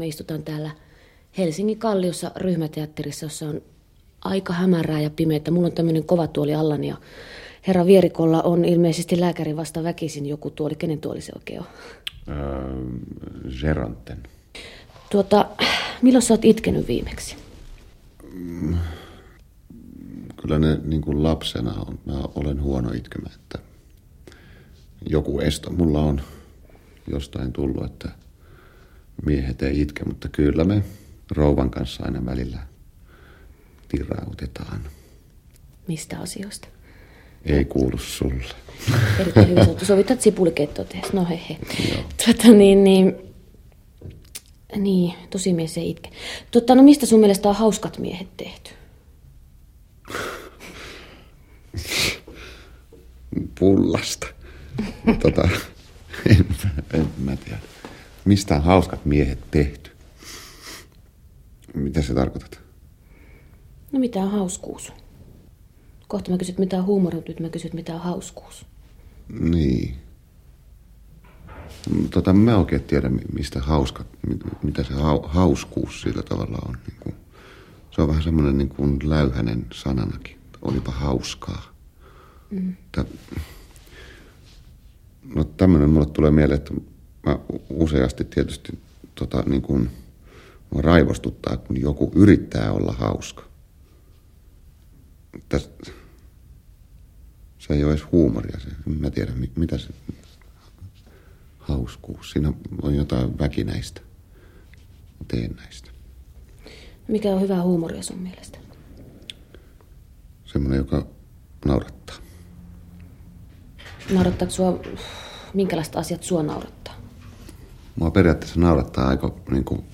Me istutaan täällä Helsingin Kalliossa ryhmäteatterissa, jossa on aika hämärää ja pimeää. Mulla on tämmöinen kova tuoli allani ja herra Vierikolla on ilmeisesti lääkäri vasta väkisin joku tuoli. Kenen tuoli se oikein on? Öö, Geronten. Tuota, milloin sä oot itkenyt viimeksi? Kyllä ne niin kuin lapsena on. Mä olen huono itkemään, että joku esto mulla on jostain tullut, että miehet ei itke, mutta kyllä me rouvan kanssa aina välillä tirautetaan. Mistä asioista? Ei kuulu sulle. Erittäin hyvin sanottu. Sovitat sipulikeittoa tehdä. No he he. Tuota, niin, niin, niin, tosi mies ei itke. Totta, no mistä sun mielestä on hauskat miehet tehty? Pullasta. tota, en, en mä tiedä. Mistä on hauskat miehet tehty? Mitä se tarkoitat? No mitä on hauskuus? Kohta mä kysyt mitä on huumori, nyt mä kysyt mitä on hauskuus. Niin. Tota, mä oikein tiedä, mi- mistä hauska, mi- mitä se hau, hauskuus sillä tavalla on. Niin kuin, se on vähän semmoinen niin kuin läyhänen sananakin. Olipa hauskaa. Mm. no tämmöinen mulle tulee mieleen, että mä useasti tietysti tota, niin kuin, mua raivostuttaa, kun joku yrittää olla hauska. Täs, se ei ole edes huumoria. Se, mä tiedä, mi- mitä se hauskuus. Siinä on jotain väkinäistä, teennäistä. Mikä on hyvää huumoria sun mielestä? Semmoinen, joka naurattaa. Naurattaako sua, minkälaiset asiat sua naurattaa? Mua periaatteessa naurattaa aika niin kuin,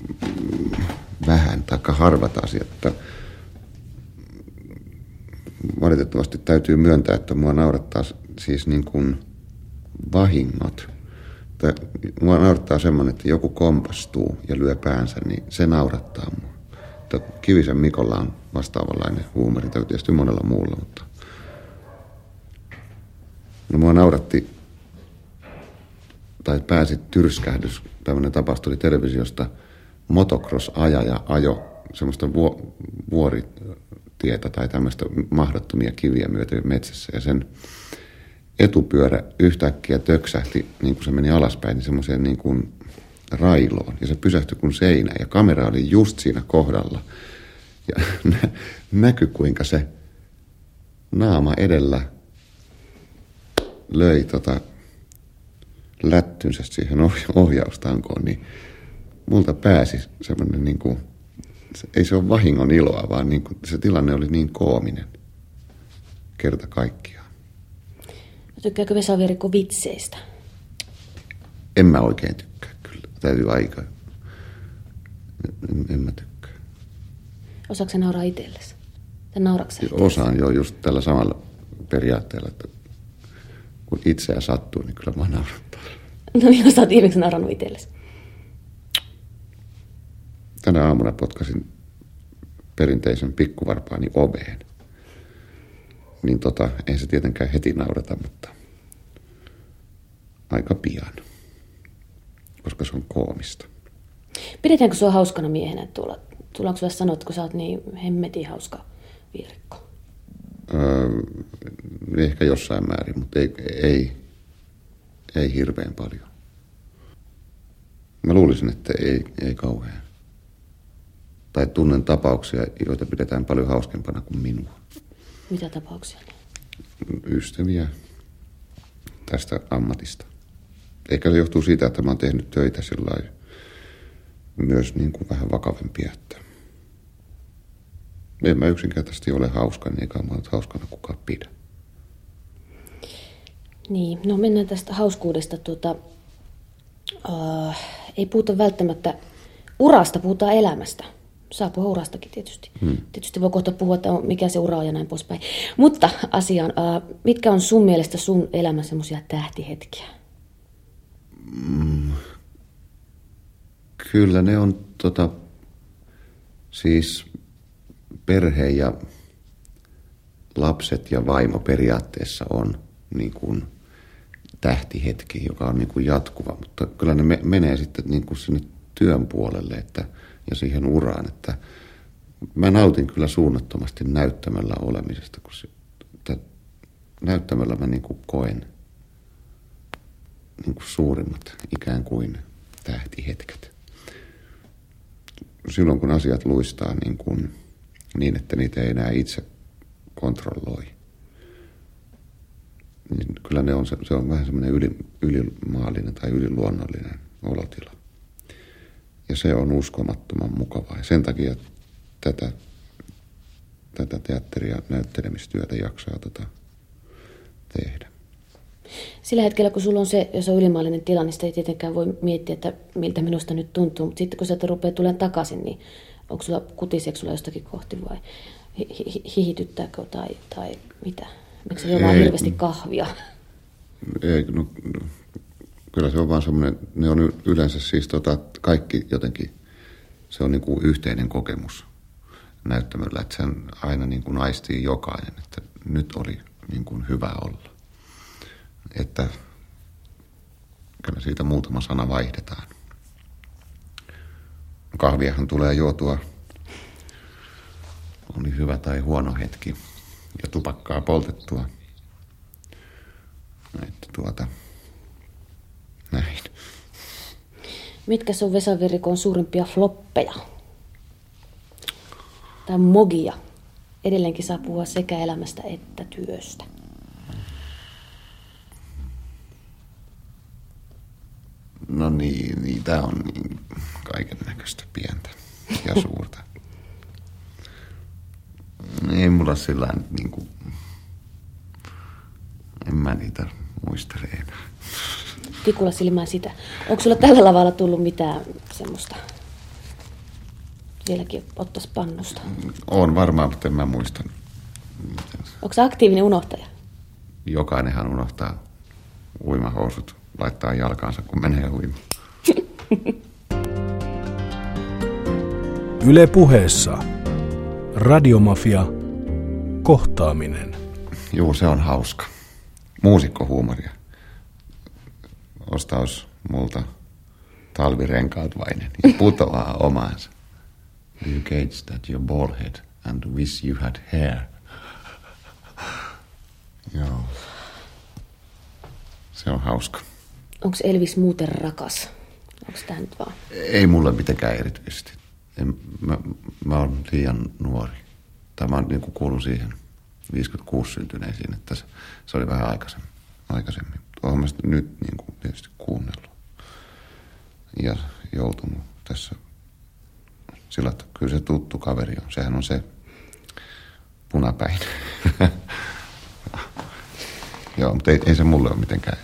vähän tai harvat asiat. Että valitettavasti täytyy myöntää, että mua naurattaa siis niin kuin vahingot. Tai mua naurattaa semmoinen, että joku kompastuu ja lyö päänsä, niin se naurattaa mua. Että Kivisen Mikolla on vastaavanlainen huumori, tai tietysti monella muulla, mutta... No mua nauratti tai pääsi tyrskähdys, tämmöinen tapaus tuli televisiosta, motocross-ajaja ajo semmoista vuo, vuoritietä tai tämmöistä mahdottomia kiviä myöten metsässä ja sen etupyörä yhtäkkiä töksähti, niin kuin se meni alaspäin, niin semmoiseen niin kuin railoon. Ja se pysähtyi kuin seinä ja kamera oli just siinä kohdalla. Ja nä- näkyi kuinka se naama edellä löi tota lättynsä siihen ohja- ohjaustankoon, niin multa pääsi semmoinen niin kuin, ei se ole vahingon iloa, vaan niin kuin, se tilanne oli niin koominen kerta kaikkiaan. Tykkääkö Vesa Virikko vitseistä? En mä oikein tykkää kyllä, täytyy aika. En, en mä tykkää. Osaatko sä nauraa itsellesi? Tai nauraksä Osaan jo just tällä samalla periaatteella, että kun itseä sattuu, niin kyllä mä naurattaa. No milloin sä oot viimeksi naurannut itsellesi? Tänä aamuna potkasin perinteisen pikkuvarpaani oveen. Niin tota, ei se tietenkään heti naurata, mutta aika pian, koska se on koomista. Pidetäänkö sua hauskana miehenä tuolla? Tullaanko sulle sanoa, että kun sä oot niin hemmetin hauska viirikko? Öö, ehkä jossain määrin, mutta ei, ei, ei hirveän paljon. Mä luulisin, että ei, ei kauhean. Tai tunnen tapauksia, joita pidetään paljon hauskempana kuin minua. Mitä tapauksia? Ystäviä tästä ammatista. Eikä se johtuu siitä, että mä oon tehnyt töitä sillä myös niin kuin vähän vakavempia, että en mä yksinkertaisesti ole hauska, niin eikä mä nyt hauskana kukaan pidä. Niin, no mennään tästä hauskuudesta. Tuota, uh, ei puhuta välttämättä urasta, puhutaan elämästä. Saa puhua urastakin tietysti. Hmm. Tietysti voi kohta puhua, että mikä se ura on ja näin poispäin. Mutta asiaan, mitkä on sun mielestä sun elämän semmoisia tähtihetkiä? Kyllä ne on tota, siis perhe ja lapset ja vaimo periaatteessa on niin kuin tähtihetki, joka on niin kuin jatkuva, mutta kyllä ne me, menee sitten niin kuin sinne työn puolelle että, ja siihen uraan, että mä nautin kyllä suunnattomasti näyttämällä olemisesta, kun se, että näyttämällä mä niin kuin koen niin kuin suurimmat ikään kuin tähtihetket. Silloin kun asiat luistaa niin, kuin, niin että niitä ei enää itse kontrolloi, niin kyllä ne on, se on vähän semmoinen yli, ylimaallinen tai yliluonnollinen olotila. Ja se on uskomattoman mukavaa. Ja sen takia tätä, tätä teatteria näyttelemistyötä jaksaa tota tehdä. Sillä hetkellä, kun sulla on se, jos on ylimaallinen tila, niin sitä ei tietenkään voi miettiä, että miltä minusta nyt tuntuu. Mutta sitten kun sieltä rupeaa tulemaan takaisin, niin onko sulla kutiseeko sulla jostakin kohti vai hihityttääkö tai, tai mitä? Miksi se vaan hirveästi kahvia? Ei, no, no, kyllä se on vaan semmoinen, ne on yleensä siis tota, kaikki jotenkin, se on niin kuin yhteinen kokemus näyttämöllä, että sen aina niin kuin aistii jokainen, että nyt oli niin kuin hyvä olla. Että kyllä siitä muutama sana vaihdetaan. Kahviahan tulee juotua, oli hyvä tai huono hetki, ja tupakkaa poltettua. Että tuota, näin. Mitkä on Vesaverikon suurimpia floppeja? Tai mogia? Edelleenkin saa puhua sekä elämästä että työstä. No niin, niitä on niin kaiken näköistä pientä ja suurta. Ei mulla sillä niin kuin, en mä niitä muistele enää. Tikulla silmään sitä. Onko sulla tällä lavalla tullut mitään semmoista vieläkin ottaisi pannusta? On varmaan, mutta en mä muista. Onko se aktiivinen unohtaja? Jokainenhan unohtaa uimahousut laittaa jalkaansa, kun menee uimaan. Yle puheessa. Radiomafia. Kohtaaminen. Juu, se on hauska. Muusikkohuumoria. Ostaus multa talvirenkaat vainen ja putoaa omaansa. Do you gauge that your bald head and wish you had hair? Joo. Se on hauska. Onko Elvis muuten rakas? Onko tämä nyt vaan? Ei mulle mitenkään erityisesti. En, mä, mä oon liian nuori. Tämä on niin kuin kuuluu siihen 56 syntyneisiin, että se, se oli vähän aikaisemmin. aikaisemmin. Olen mä nyt niin kuin tietysti kuunnellut ja joutunut tässä sillä, että kyllä se tuttu kaveri on. Sehän on se punapäin. Joo, mutta ei, ei se mulle ole mitenkään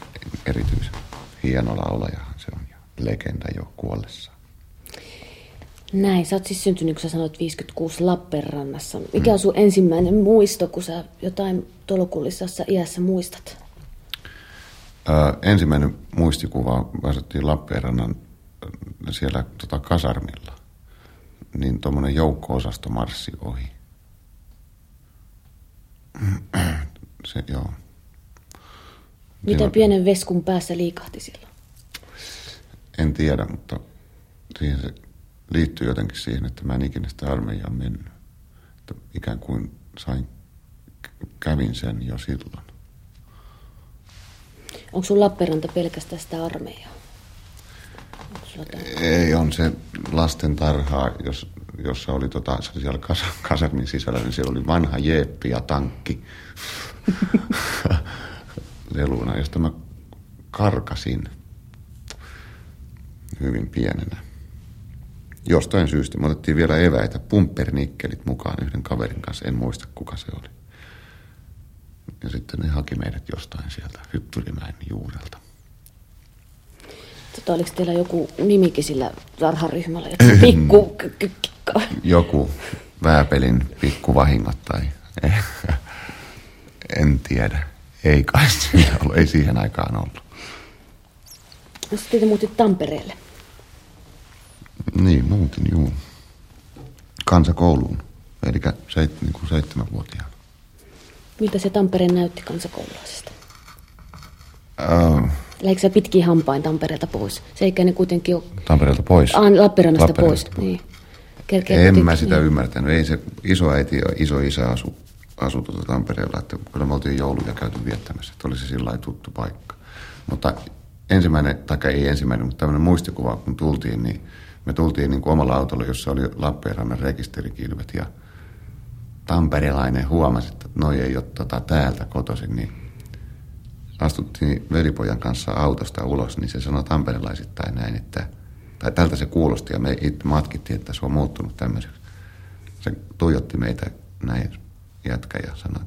erityisen hieno laulaja. Se on legenda jo kuollessa. Näin, sä oot siis syntynyt, kun sä sanoit 56 Lappeenrannassa. Mikä mm. on sun ensimmäinen muisto, kun sä jotain tolokullisessa iässä muistat? Ö, ensimmäinen muistikuva asuttiin Lappeenrannan siellä tota, kasarmilla. Niin tuommoinen joukko-osasto marssi ohi. Se, joo. Mitä Silloin... pienen veskun päässä liikahti silloin? En tiedä, mutta siihen se liittyy jotenkin siihen, että mä en ikinä sitä armeijaan mennyt. Että ikään kuin sain, kävin sen jo silloin. Onko sun Lappeenranta pelkästään sitä armeijaa? Ei, on se lasten tarhaa, jos, jossa oli, tota, se oli siellä kas, kasermin sisällä, niin siellä oli vanha jeeppi ja tankki leluna, josta mä karkasin hyvin pienenä. Jostain syystä me otettiin vielä eväitä, pumpernikkelit mukaan yhden kaverin kanssa, en muista kuka se oli. Ja sitten ne haki meidät jostain sieltä Hyppyrimäen juurelta. Tota, oliko teillä joku nimikin sillä tarharyhmällä? Pikku... joku vääpelin pikkuvahingot tai... en tiedä. Ei kai. Ei siihen aikaan ollut. No sitten te muutit Tampereelle. Niin, muutin, juu. Kansakouluun. Eli seit, niin kuin seitsemänvuotiaana. Miltä se Tampereen näytti kansakoululaisesta? Uh, Lähdikö sä pitkin hampain Tampereelta pois? Se eikä ne kuitenkin ole... Tampereelta pois. Ah, Lappeenrannasta pois. Lappeenrannasta Niin. Kerkeä En kuitenkin- mä sitä niin. ymmärtänyt. Ei se isoäiti ja isoisä asu, asu tuota Tampereella, että kyllä me oltiin jouluja käyty viettämässä, että oli se sillä tuttu paikka. Mutta ensimmäinen, tai ei ensimmäinen, mutta tämmöinen muistikuva, kun tultiin, niin me tultiin niin kuin omalla autolla, jossa oli Lappeenrannan rekisterikilvet ja tamperelainen huomasi, että noi ei ole tota täältä kotoisin, niin astuttiin velipojan kanssa autosta ulos, niin se sanoi tamperelaisittain näin, että tai tältä se kuulosti ja me itse matkittiin, että se on muuttunut tämmöiseksi. Se tuijotti meitä näin jätkä ja sanoi,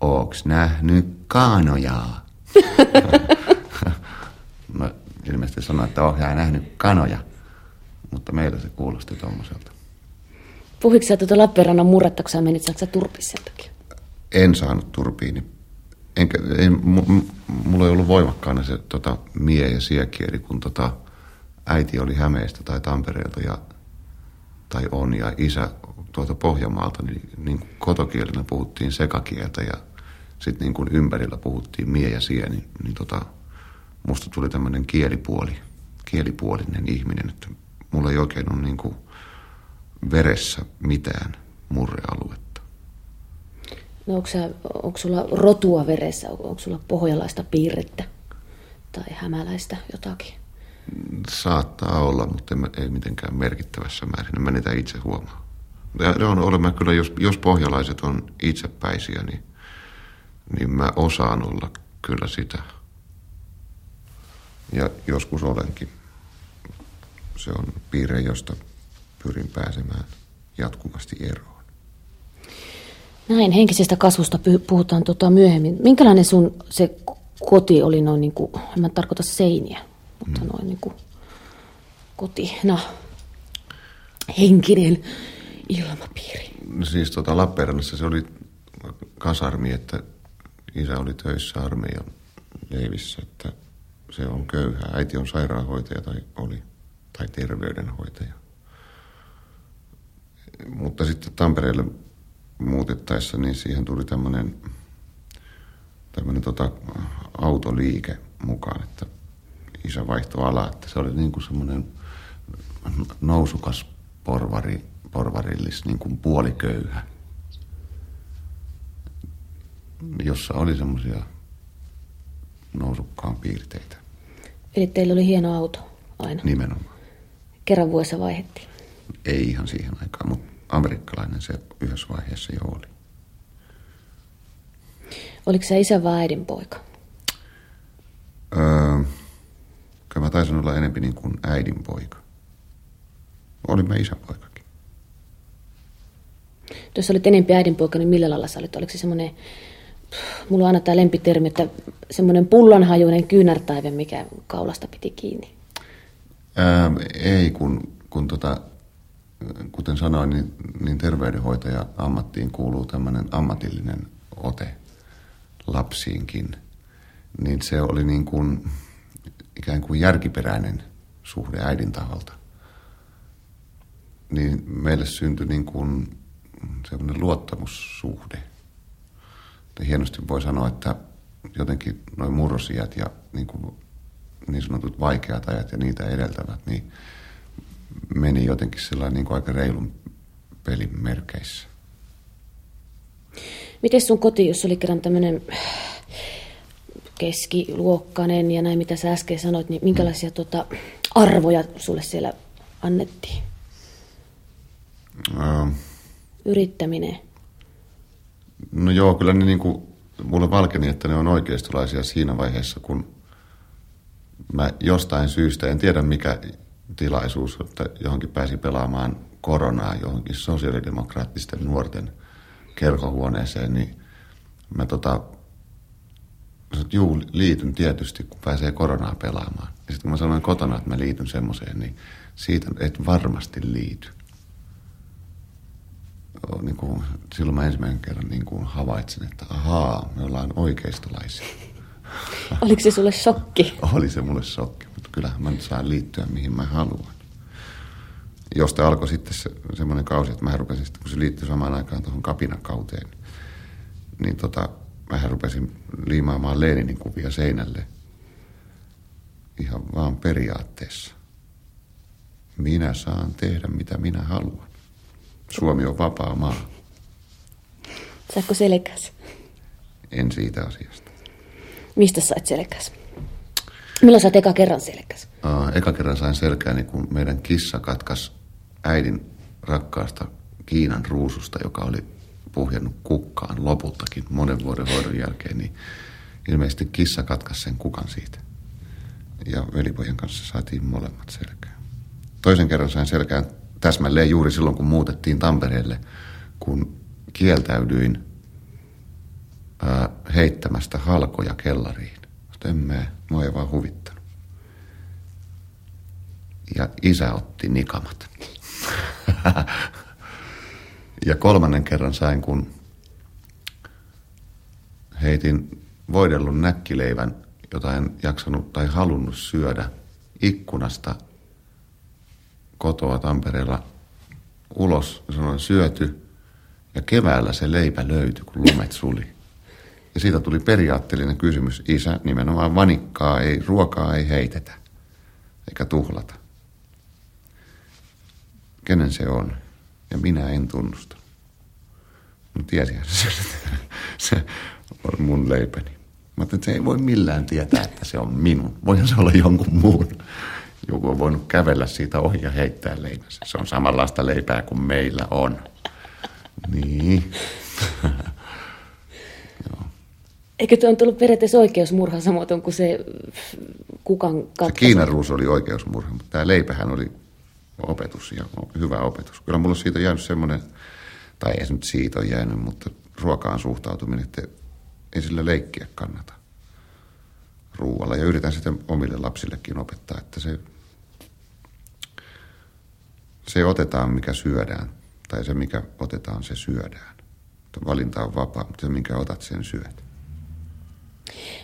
ooks nähnyt kanojaa? no ilmeisesti sanoi, että ohjaa nähnyt kanoja, mutta meillä se kuulosti tommoselta. Puhuiko sä tuota Lappeenrannan murretta, kun sä menit, sä turpis sen takia? En saanut turpiini. Enkä, en, mu, mu- mulla ei ollut voimakkaana se tota, mie- ja siekieli, kun tota, äiti oli Hämeestä tai Tampereelta ja, tai on, ja isä tuolta Pohjanmaalta, niin, niin kotokielenä puhuttiin sekakieltä ja sitten niin kuin ympärillä puhuttiin mie ja sie, niin, niin tota, musta tuli tämmöinen kielipuoli, kielipuolinen ihminen, että mulla ei oikein ole niin kuin veressä mitään murrealuetta. No onko, sä, onko sulla rotua veressä, onko sulla pohjalaista piirrettä tai hämäläistä jotakin? Saattaa olla, mutta ei mitenkään merkittävässä määrin. Mä niitä itse huomaa. Ja on, olemme kyllä, jos, jos pohjalaiset on itsepäisiä, niin, niin mä osaan olla kyllä sitä. Ja joskus olenkin. Se on piirre, josta pyrin pääsemään jatkuvasti eroon. Näin, henkisestä kasvusta puhutaan tota myöhemmin. Minkälainen sun se koti oli noin niin kuin, en mä tarkoita seiniä, mutta noin niin kuin koti, no, henkinen ilmapiiri. Siis tota Lappeenrannassa se oli kasarmi, että isä oli töissä armeijan leivissä, että se on köyhä. Äiti on sairaanhoitaja tai oli, tai terveydenhoitaja. Mutta sitten Tampereelle muutettaessa, niin siihen tuli tämmöinen tämmöinen tota, autoliike mukaan, että isä vaihtoi alaa, että se oli niin kuin semmoinen nousukas porvari, porvarillis, niin kuin puoliköyhä, jossa oli semmoisia nousukkaan piirteitä Eli teillä oli hieno auto aina. nimenomaan. Kerran vuodessa vaihettiin. Ei ihan siihen aikaan, mutta amerikkalainen se yhdessä vaiheessa jo oli. Oliko se isä vai äidin poika? Öö, kyllä mä taisin olla enempi niin kuin äidin poika. Olin mä isän poikakin. Jos olit enempi äidin poika, niin millä lailla sä olit? Oliko se semmoinen, mulla on aina tämä lempitermi, että semmoinen pullonhajuinen kyynärtaive, mikä kaulasta piti kiinni. Ää, ei, kun, kun tota, kuten sanoin, niin, niin terveydenhoitaja ammattiin kuuluu tämmöinen ammatillinen ote lapsiinkin. Niin se oli niin kuin ikään kuin järkiperäinen suhde äidin taholta. Niin meille syntyi niin kuin semmoinen luottamussuhde. Että hienosti voi sanoa, että jotenkin noin murrosiät ja niin, kuin niin sanotut vaikeat ajat ja niitä edeltävät, niin meni jotenkin sellainen niin kuin aika reilun pelin merkeissä. Miten sun koti, jos oli kerran tämmöinen keskiluokkainen ja näin mitä sä äsken sanoit, niin minkälaisia tota, arvoja sulle siellä annettiin? Öö, Yrittäminen. No joo, kyllä ne niin kuin, mulle valkeni, että ne on oikeistolaisia siinä vaiheessa, kun mä jostain syystä, en tiedä mikä tilaisuus, että johonkin pääsi pelaamaan koronaa johonkin sosiaalidemokraattisten nuorten kerhohuoneeseen, niin mä tota, juu, liityn tietysti, kun pääsee koronaa pelaamaan. Ja sitten kun mä sanoin kotona, että mä liityn semmoiseen, niin siitä et varmasti liity. Niin kuin, silloin mä ensimmäisen kerran niin kuin havaitsin, että ahaa, me ollaan oikeistolaisia. Oliko se sulle shokki? Oli se mulle shokki, mutta kyllähän mä nyt saan liittyä mihin mä haluan. Josta alkoi sitten se, semmoinen kausi, että mä rupesin sitten, kun se liittyi samaan aikaan tuohon kapinakauteen, niin tota, mä rupesin liimaamaan Leninin kuvia seinälle ihan vaan periaatteessa. Minä saan tehdä mitä minä haluan. Suomi on vapaa maa. Saatko selkäs? En siitä asiasta. Mistä sait selkäs? Milloin sä eka kerran selkäs? Eka kerran sain selkääni, kun meidän kissa katkas äidin rakkaasta Kiinan ruususta, joka oli puhjennut kukkaan lopultakin monen vuoden hoidon jälkeen, niin ilmeisesti kissa katkaisi sen kukan siitä. Ja velipojan kanssa saatiin molemmat selkään. Toisen kerran sain selkään täsmälleen juuri silloin, kun muutettiin Tampereelle, kun kieltäydyin ää, heittämästä halkoja kellariin. Sitten en mä, mua ei vaan huvittanut. Ja isä otti nikamat. ja kolmannen kerran sain, kun heitin voidellun näkkileivän, jota en jaksanut tai halunnut syödä ikkunasta kotoa Tampereella ulos. Sanoin syöty ja keväällä se leipä löytyi, kun lumet suli. Ja siitä tuli periaatteellinen kysymys. Isä nimenomaan vanikkaa, ei, ruokaa ei heitetä eikä tuhlata. Kenen se on? Ja minä en tunnusta. Mutta tiesihän se, se on mun leipäni. Mä että se ei voi millään tietää, että se on minun. Voihan se olla jonkun muun. Joku on voinut kävellä siitä ohi ja heittää leipänsä. Se on samanlaista leipää kuin meillä on. Niin. Eikö tuo on tullut periaatteessa oikeusmurha samoin kuin se kukan katkaisu? Se Kiinan ruus oli oikeusmurha, mutta tämä leipähän oli opetus ja hyvä opetus. Kyllä mulla on siitä jäänyt semmoinen, tai ei se nyt siitä ole jäänyt, mutta ruokaan suhtautuminen, että ei sillä leikkiä kannata ruualla. Ja yritän sitten omille lapsillekin opettaa, että se, se otetaan, mikä syödään. Tai se, mikä otetaan, se syödään. Valinta on vapaa, mutta se, minkä otat, sen syöt.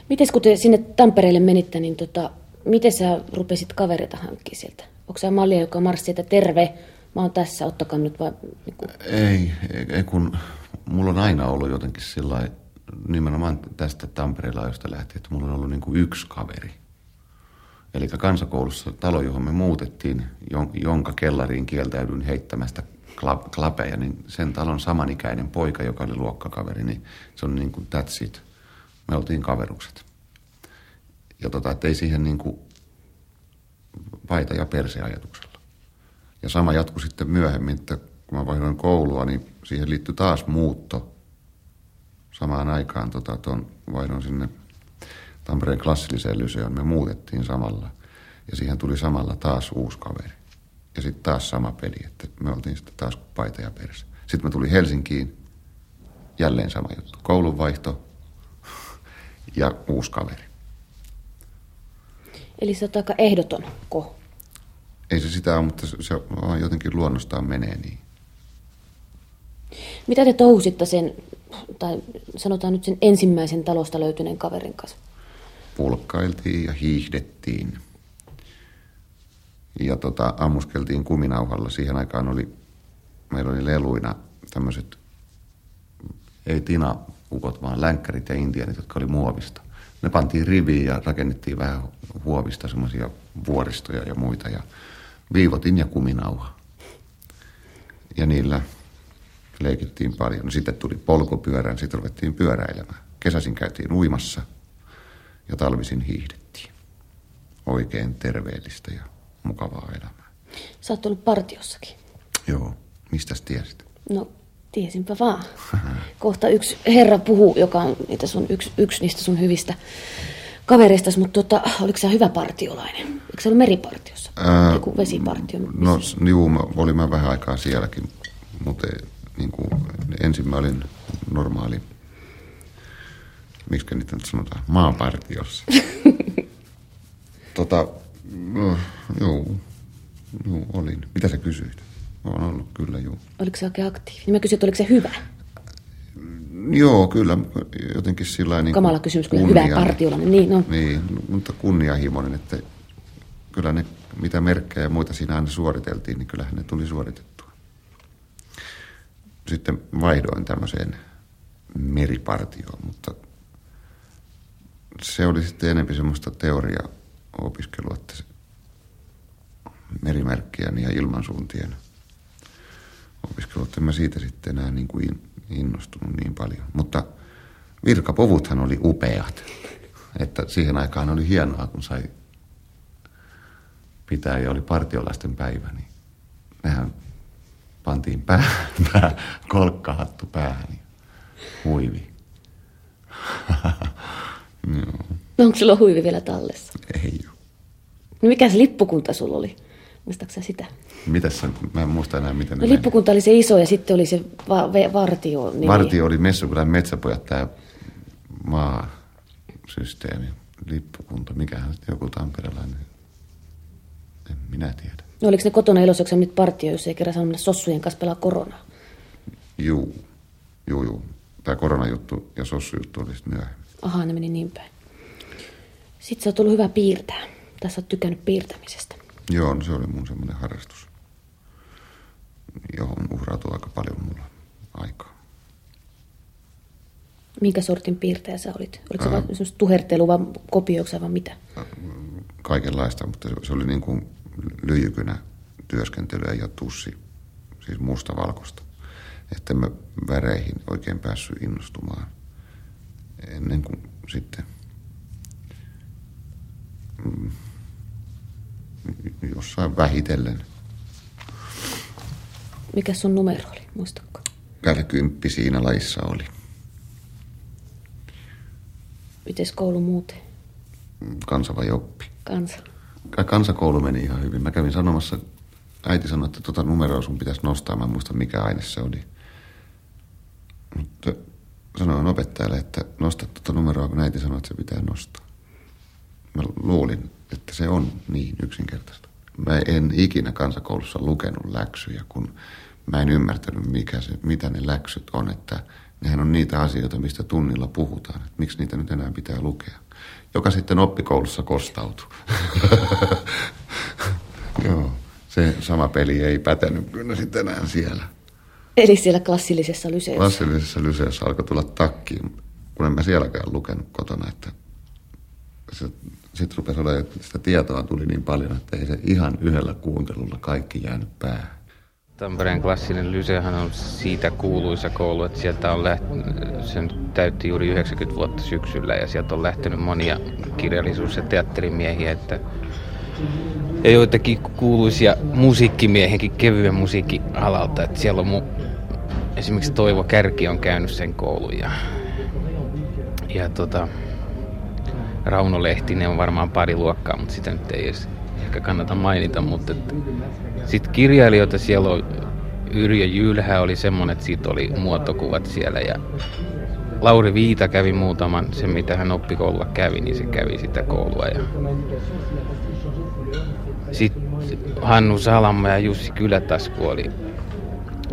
Miten kun te sinne Tampereelle menitte, niin tota, miten sä rupesit kavereita hankkimaan sieltä? Onko sä mallia, joka marssi, että terve, mä oon tässä, ottakaa nyt vai... Niin kuin... ei, ei, kun mulla on aina ollut jotenkin sillä nimenomaan tästä Tampereella, josta lähti, että mulla on ollut niin kuin yksi kaveri. Eli kansakoulussa talo, johon me muutettiin, jonka kellariin kieltäydyin heittämästä klapeja, niin sen talon samanikäinen poika, joka oli luokkakaveri, niin se on niin kuin that's it. Me oltiin kaverukset. Ja tota, että ei siihen niin kuin paita- ja perseajatuksella. Ja sama jatkui sitten myöhemmin, että kun mä vaihdoin koulua, niin siihen liittyi taas muutto. Samaan aikaan tota, ton vaihdon sinne Tampereen klassilliseen lyseoon. Me muutettiin samalla. Ja siihen tuli samalla taas uusi kaveri. Ja sitten taas sama peli, että me oltiin sitten taas paita ja perse. Sitten mä tulin Helsinkiin, jälleen sama juttu. Koulunvaihto ja uusi kaveri. Eli se on aika ehdoton ko. Ei se sitä ole, mutta se, vaan jotenkin luonnostaan menee niin. Mitä te touhusitte sen, tai sanotaan nyt sen ensimmäisen talosta löytyneen kaverin kanssa? Pulkkailtiin ja hiihdettiin. Ja tota, ammuskeltiin kuminauhalla. Siihen aikaan oli, meillä oli leluina tämmöiset, ei tina-ukot, vaan länkkärit ja intianit, jotka oli muovista. Ne pantiin riviin ja rakennettiin vähän huovista semmoisia vuoristoja ja muita. Ja viivotin ja kuminauha. Ja niillä leikittiin paljon. Sitten tuli polkupyörään, sitten ruvettiin pyöräilemään. Kesäsin käytiin uimassa ja talvisin hiihdettiin. Oikein terveellistä ja mukavaa elämää. Sä oot ollut partiossakin. Joo. Mistä tiesit? No, tiesinpä vaan. Kohta yksi herra puhuu, joka on niitä sun, yksi, yksi niistä sun hyvistä kavereista, mutta tuota, oliko se hyvä partiolainen? Eikö se ollut meripartiossa? Ää, Joku vesipartio? No, juu, mä olin mä vähän aikaa sielläkin, mutta niin kuin, ensin mä olin normaali, miksi niitä nyt sanotaan, maapartiossa. tota, no, joo, joo, olin. Mitä sä kysyit? On ollut, kyllä, joo. Oliko se oikein aktiivinen? Mä kysyin, että oliko se hyvä? Joo, kyllä. Jotenkin sillä niin Kamala kysymys, kyllä kunnia, hyvä partiolainen. Niin, no. niin, mutta kunnianhimoinen, että kyllä ne, mitä merkkejä ja muita siinä aina suoriteltiin, niin kyllähän ne tuli suoritettua. Sitten vaihdoin tämmöiseen meripartioon, mutta se oli sitten enemmän semmoista teoria opiskelua merimerkkien ja ilmansuuntien opiskelua. En mä siitä sitten enää niin kuin innostunut niin paljon. Mutta virkapovuthan oli upeat. Että siihen aikaan oli hienoa, kun sai pitää ja oli partiolaisten päivä, niin nehän pantiin päähän, pää, kolkkahattu päähän ja huivi. no onko sulla huivi vielä tallessa? Ei ole. No mikä se lippukunta sulla oli? Muistaaksä sitä? Mitäs se, mä en muista enää miten no, lippukunta oli se iso ja sitten oli se va- ve- vartio. Nimi. Vartio oli Messukylän metsäpojat, tämä maasysteemi, lippukunta, mikähän joku tamperelainen, en minä tiedä. No oliko ne kotona iloiseksi nyt partio, jos ei kerran saanut sossujen kanssa pelaa koronaa? Juu, juu, juu. Tämä koronajuttu ja sossujuttu oli sitten myöhemmin. Ahaa, ne meni niin päin. Sitten sä oot ollut hyvä piirtää. Tässä oot tykännyt piirtämisestä. Joo, no se oli mun semmoinen harrastus, johon uhrautui aika paljon mulla aikaa. Minkä sortin piirtäjä sä olit? Oliko se vain tuhertelu vai kopioiksi vai mitä? Kaikenlaista, mutta se oli niin kuin lyijykynä työskentelyä ja tussi, siis mustavalkoista. Että mä väreihin oikein päässyt innostumaan ennen kuin sitten mm, jossain vähitellen. Mikä sun numero oli, muistatko? Kymppi siinä laissa oli. Miten koulu muuten? Kansa vai oppi? Kansa. Kansakoulu meni ihan hyvin. Mä kävin sanomassa, äiti sanoi, että tota numeroa sun pitäisi nostaa. Mä en muista mikä aine se oli. Mutta sanoin opettajalle, että nosta tuota numeroa, kun äiti sanoi, että se pitää nostaa. Mä luulin, että se on niin yksinkertaista. Mä en ikinä kansakoulussa lukenut läksyjä, kun mä en ymmärtänyt, mikä se, mitä ne läksyt on, että nehän on niitä asioita, mistä tunnilla puhutaan. Että miksi niitä nyt enää pitää lukea. Joka sitten oppikoulussa kostautuu. Joo, se sama peli ei pätenyt kyllä sitten enää siellä. Eli siellä klassillisessa lyseessä? Klassillisessa lyseessä alkoi tulla takkiin, kun en mä sielläkään lukenut kotona, että se sitten rupesi olemaan, että sitä tietoa tuli niin paljon, että ei se ihan yhdellä kuuntelulla kaikki jäänyt päähän. Tampereen klassinen lysehän on siitä kuuluisa koulu, että sieltä on lähtenyt, sen täytti juuri 90 vuotta syksyllä ja sieltä on lähtenyt monia kirjallisuus- ja teatterimiehiä, että ja joitakin kuuluisia musiikkimiehenkin kevyen musiikin alalta, että siellä on mu, esimerkiksi Toivo Kärki on käynyt sen koulun ja, ja tota, Rauno Lehtinen on varmaan pari luokkaa, mutta sitä nyt ei edes ehkä kannata mainita. Mutta sitten kirjailijoita siellä on Yrjö Jylhä oli semmonen, että siitä oli muotokuvat siellä ja Lauri Viita kävi muutaman, sen mitä hän oppikoululla kävi, niin se kävi sitä koulua. Ja... Sitten Hannu Salama ja Jussi Kylätasku oli,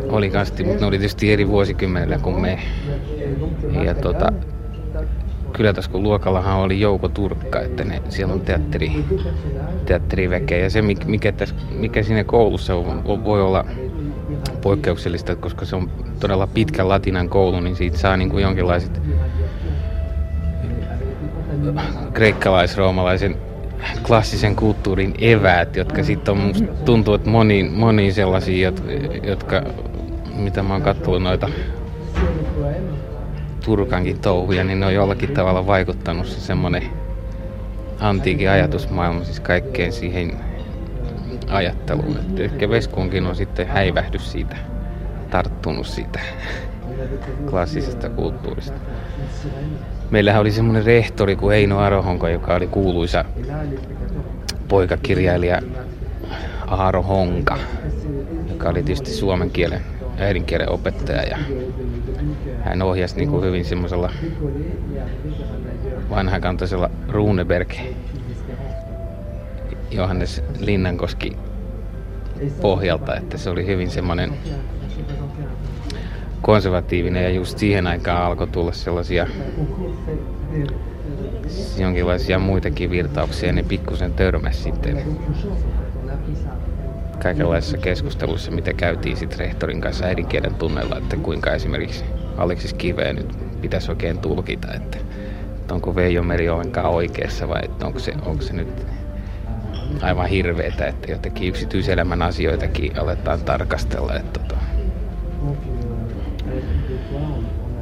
oli kasti, mutta ne oli tietysti eri vuosikymmenellä kuin me. Ja tota, Kylätaskun luokallahan oli Jouko Turkka, että ne, siellä on teatteri, teatteriväkeä. Ja se, mikä, tässä, mikä siinä koulussa on, voi olla poikkeuksellista, koska se on todella pitkä latinan koulu, niin siitä saa niin kuin jonkinlaiset kreikkalais-roomalaisen klassisen kulttuurin eväät, jotka sitten on tuntuu, että moniin, moniin sellaisia, jotka, mitä mä oon katsellut noita Turkankin touhuja, niin ne on jollakin tavalla vaikuttanut se semmoinen antiikin ajatusmaailma, siis kaikkeen siihen ajatteluun. Että ehkä Veskunkin on sitten häivähdys siitä, tarttunut siitä klassisesta kulttuurista. Meillähän oli semmoinen rehtori kuin Eino Arohonko, joka oli kuuluisa poikakirjailija Aaro Honka, joka oli tietysti suomen kielen äidinkielen opettaja ja hän ohjasi niin kuin hyvin semmoisella vanhakantaisella Runeberg Johannes Linnankoski pohjalta, että se oli hyvin semmoinen konservatiivinen ja just siihen aikaan alkoi tulla sellaisia jonkinlaisia muitakin virtauksia ne pikkusen törmäsi sitten kaikenlaisissa keskusteluissa, mitä käytiin sitten rehtorin kanssa äidinkielen tunnella, että kuinka esimerkiksi Aleksis Kiveä nyt pitäisi oikein tulkita, että, että onko Veijo Meri ollenkaan oikeassa vai että onko se, onko se nyt aivan hirveetä, että jotenkin yksityiselämän asioitakin aletaan tarkastella. Että tota.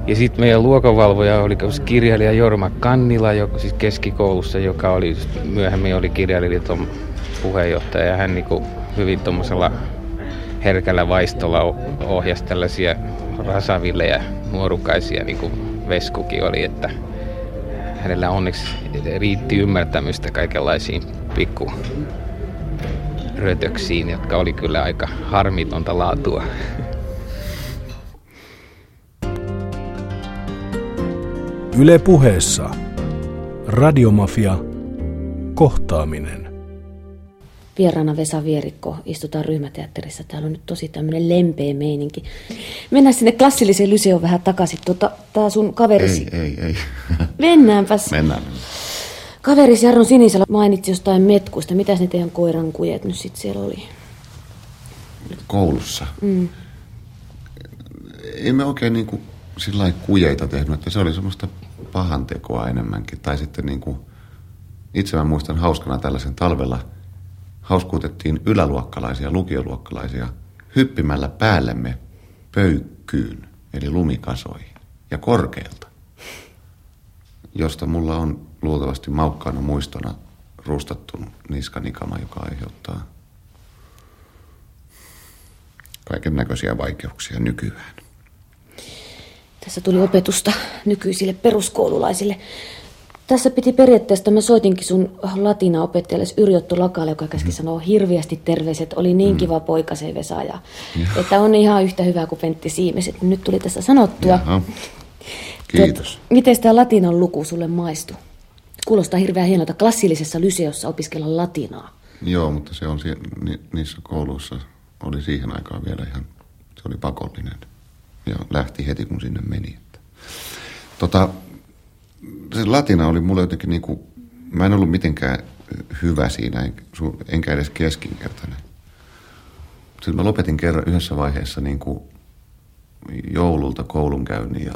Ja sitten meidän luokanvalvoja oli kirjailija Jorma Kannila, joka, siis keskikoulussa, joka oli myöhemmin oli kirjailijaliiton puheenjohtaja. Ja hän niinku hyvin herkällä vaistolla ohjasi tällaisia rasaville nuorukaisia, niin kuin Veskukin oli, että hänellä onneksi riitti ymmärtämystä kaikenlaisiin pikku rötöksiin, jotka oli kyllä aika harmitonta laatua. Yle puheessa. Radiomafia. Kohtaaminen. Vieraana Vesa Vierikko, istutaan ryhmäteatterissa. Täällä on nyt tosi tämmöinen lempeä meininki. Mennään sinne klassilliseen lyseoon vähän takaisin. Tota, tää sun kaverisi... Ei, ei, ei. Mennäänpäs. Mennään. Kaverisi Jarno Sinisellä mainitsi jostain metkuista. Mitäs ne teidän koiran kujet nyt sitten siellä oli? Koulussa. Mm. Ei me oikein niin kuin sillä kujeita tehnyt, että se oli semmoista pahantekoa enemmänkin. Tai sitten niin kuin, itse mä muistan hauskana tällaisen talvella – hauskuutettiin yläluokkalaisia, lukioluokkalaisia hyppimällä päällemme pöykkyyn, eli lumikasoihin, ja korkealta, josta mulla on luultavasti maukkaana muistona rustattu niskanikama, joka aiheuttaa kaiken näköisiä vaikeuksia nykyään. Tässä tuli opetusta nykyisille peruskoululaisille. Tässä piti periaatteessa, mä soitinkin sun latinaopettajalle Yrjottu Lakalle, joka käski mm. sanoa hirviästi terveiset. Oli niin mm. kiva poika se Vesa, ja, että on ihan yhtä hyvä kuin Pentti Siimeset. Nyt tuli tässä sanottua. Jaha. Kiitos. Tuot, miten tämä latinan luku sulle maistuu? Kuulostaa hirveän hienolta klassillisessa lyseossa opiskella latinaa. Joo, mutta se on ni, niissä kouluissa oli siihen aikaan vielä ihan, se oli pakollinen. Ja lähti heti kun sinne meni. Tota, se latina oli mulle jotenkin niin kuin, mä en ollut mitenkään hyvä siinä, enkä edes keskinkertainen. Sitten mä lopetin kerran yhdessä vaiheessa niin kuin joululta koulunkäynnin ja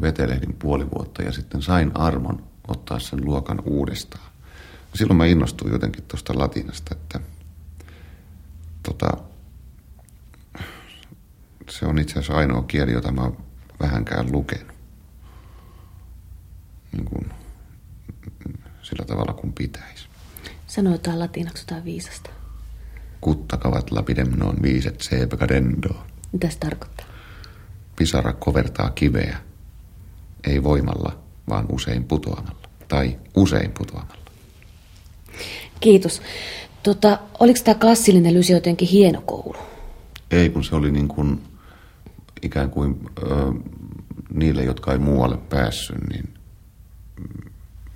vetelehdin puoli vuotta ja sitten sain armon ottaa sen luokan uudestaan. Silloin mä innostuin jotenkin tuosta latinasta, että tota, se on itse asiassa ainoa kieli, jota mä vähänkään lukenut niin kuin, sillä tavalla kuin pitäisi. Sano jotain latinaksi jotain viisasta. Kuttakavat lapidem non viiset sepe cadendo. Mitä se tarkoittaa? Pisara kovertaa kiveä, ei voimalla, vaan usein putoamalla. Tai usein putoamalla. Kiitos. Tota, oliko tämä klassillinen Lysi jotenkin hieno koulu? Ei, kun se oli niin kuin, ikään kuin ö, niille, jotka ei muualle päässyt, niin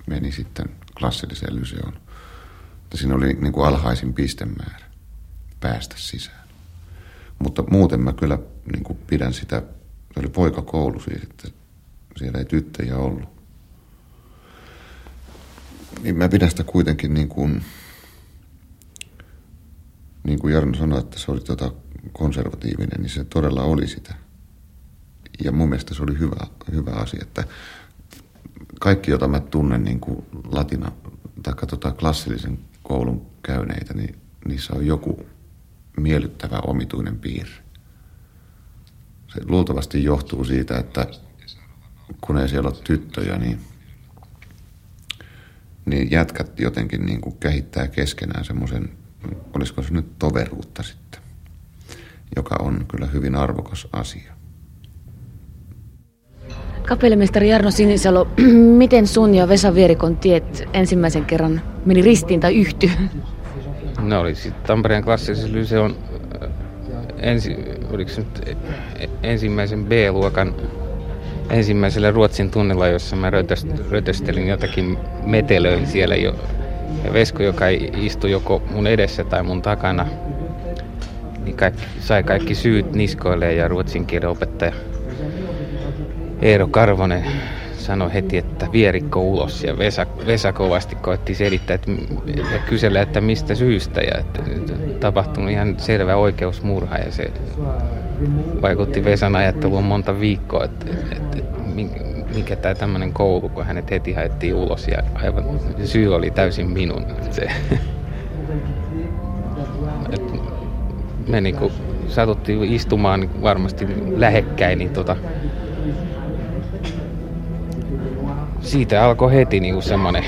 meni sitten klassilliseen lyseoon. Mutta siinä oli niin kuin alhaisin pistemäärä päästä sisään. Mutta muuten mä kyllä niin kuin pidän sitä, se oli poikakoulu siis, että siellä ei tyttöjä ollut. Niin mä pidän sitä kuitenkin niin kuin, niin kuin Jarno sanoi, että se oli tota konservatiivinen, niin se todella oli sitä. Ja mun mielestä se oli hyvä, hyvä asia, että kaikki, joita mä tunnen niin kuin latina, tai tota klassillisen koulun käyneitä, niin niissä on joku miellyttävä omituinen piirre. Se luultavasti johtuu siitä, että kun ei siellä ole tyttöjä, niin, niin jätkät jotenkin niin kuin kehittää keskenään semmoisen, olisiko se nyt toveruutta sitten, joka on kyllä hyvin arvokas asia. Kapellimestari Jarno Sinisalo, miten sun ja Vesa Vierikon tiet ensimmäisen kerran meni ristiin tai yhty? No oli sitten Tampereen klassisen lyseon äh, ensi, nyt e, e, ensimmäisen B-luokan ensimmäisellä Ruotsin tunnilla, jossa mä rötöstelin jotakin metelöin siellä jo. Ja Vesko, joka istui joko mun edessä tai mun takana, niin kaikki, sai kaikki syyt niskoille ja ruotsin kielen opettaja Eero Karvonen sanoi heti, että vierikko ulos ja Vesa, Vesa kovasti koetti selittää että, ja kysellä, että mistä syystä ja että tapahtunut ihan selvä oikeusmurha ja se vaikutti Vesan ajatteluun monta viikkoa, että, että, että mikä tämä tämmöinen koulu, kun hänet heti haettiin ulos ja aivan syy oli täysin minun. Se. me niin kuin satuttiin istumaan varmasti lähekkäin, niin tota, siitä alkoi heti niin kuin semmoinen,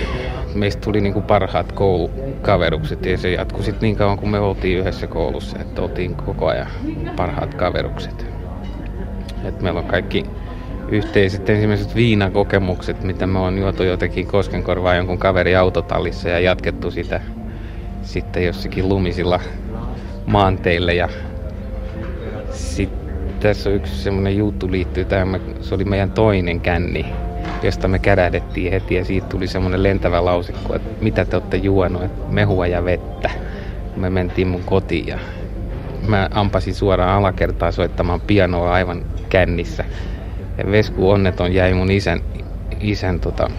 meistä tuli niin kuin parhaat koulukaverukset ja se jatkui sitten niin kauan kuin me oltiin yhdessä koulussa, että oltiin koko ajan parhaat kaverukset. Et meillä on kaikki yhteiset ensimmäiset viinakokemukset, mitä me on juotu jotenkin Koskenkorvaa jonkun kaveri autotallissa ja jatkettu sitä sitten jossakin lumisilla maanteille. Ja sitten tässä on yksi semmoinen juttu liittyy tähän, se oli meidän toinen känni, josta me kärähdettiin heti ja siitä tuli semmoinen lentävä lausikko, että mitä te olette juonut, että mehua ja vettä. Me mentiin mun kotiin ja mä ampasin suoraan alakertaa soittamaan pianoa aivan kännissä. Ja Vesku onneton jäi mun isän, isän tota,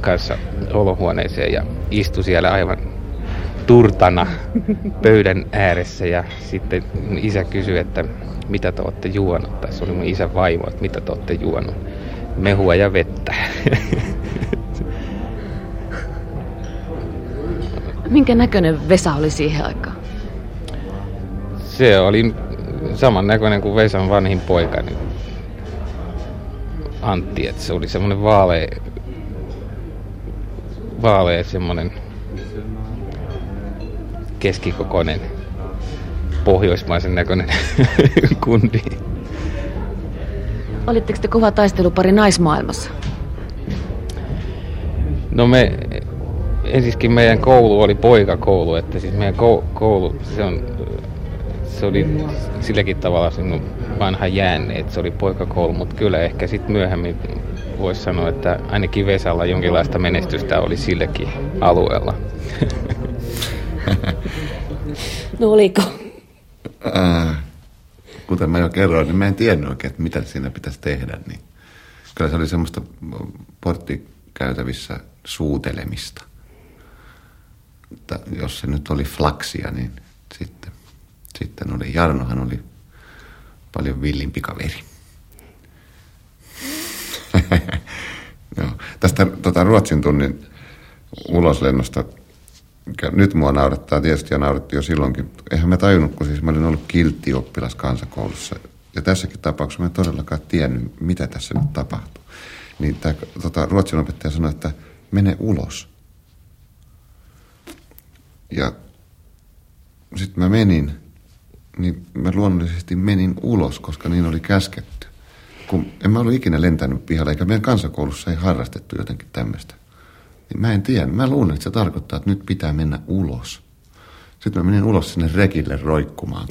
kanssa olohuoneeseen ja istui siellä aivan turtana pöydän ääressä ja sitten isä kysyi, että mitä te olette juonut. Tässä oli mun isän vaimo, että mitä te olette juonut. Mehua ja vettä. Minkä näköinen Vesa oli siihen aikaan? Se oli saman näköinen kuin Vesan vanhin poika, niin Antti, että se oli semmoinen vaalea, vaalea semmoinen keskikokoinen pohjoismaisen näköinen kundi. Olitteko te kova taistelupari naismaailmassa? No me, ensiskin meidän koulu oli poikakoulu, että siis meidän koulu, se, on, se oli silläkin tavalla sinun vanha jäänne, että se oli poikakoulu, mutta kyllä ehkä sitten myöhemmin voisi sanoa, että ainakin Vesalla jonkinlaista menestystä oli silläkin alueella. no oliko? Äh, kuten mä jo kerroin, niin mä en tiennyt oikein, että mitä siinä pitäisi tehdä. Niin kyllä se oli semmoista porttikäytävissä suutelemista. Mutta jos se nyt oli flaksia, niin sitten, sitten oli, Jarnohan oli paljon villimpi kaveri. no, tästä tota, Ruotsin tunnin uloslennosta nyt mua naurattaa tietysti ja nauratti jo silloinkin. Eihän mä tajunnut, kun siis mä olin ollut kiltti oppilas kansakoulussa. Ja tässäkin tapauksessa mä en todellakaan tiennyt, mitä tässä nyt tapahtuu. Niin tämä tota, ruotsin opettaja sanoi, että mene ulos. Ja sitten mä menin, niin mä luonnollisesti menin ulos, koska niin oli käsketty. Kun en mä ollut ikinä lentänyt pihalle, eikä meidän kansakoulussa ei harrastettu jotenkin tämmöistä. Niin mä en tiedä. Mä luulen, että se tarkoittaa, että nyt pitää mennä ulos. Sitten mä menin ulos sinne rekille roikkumaan.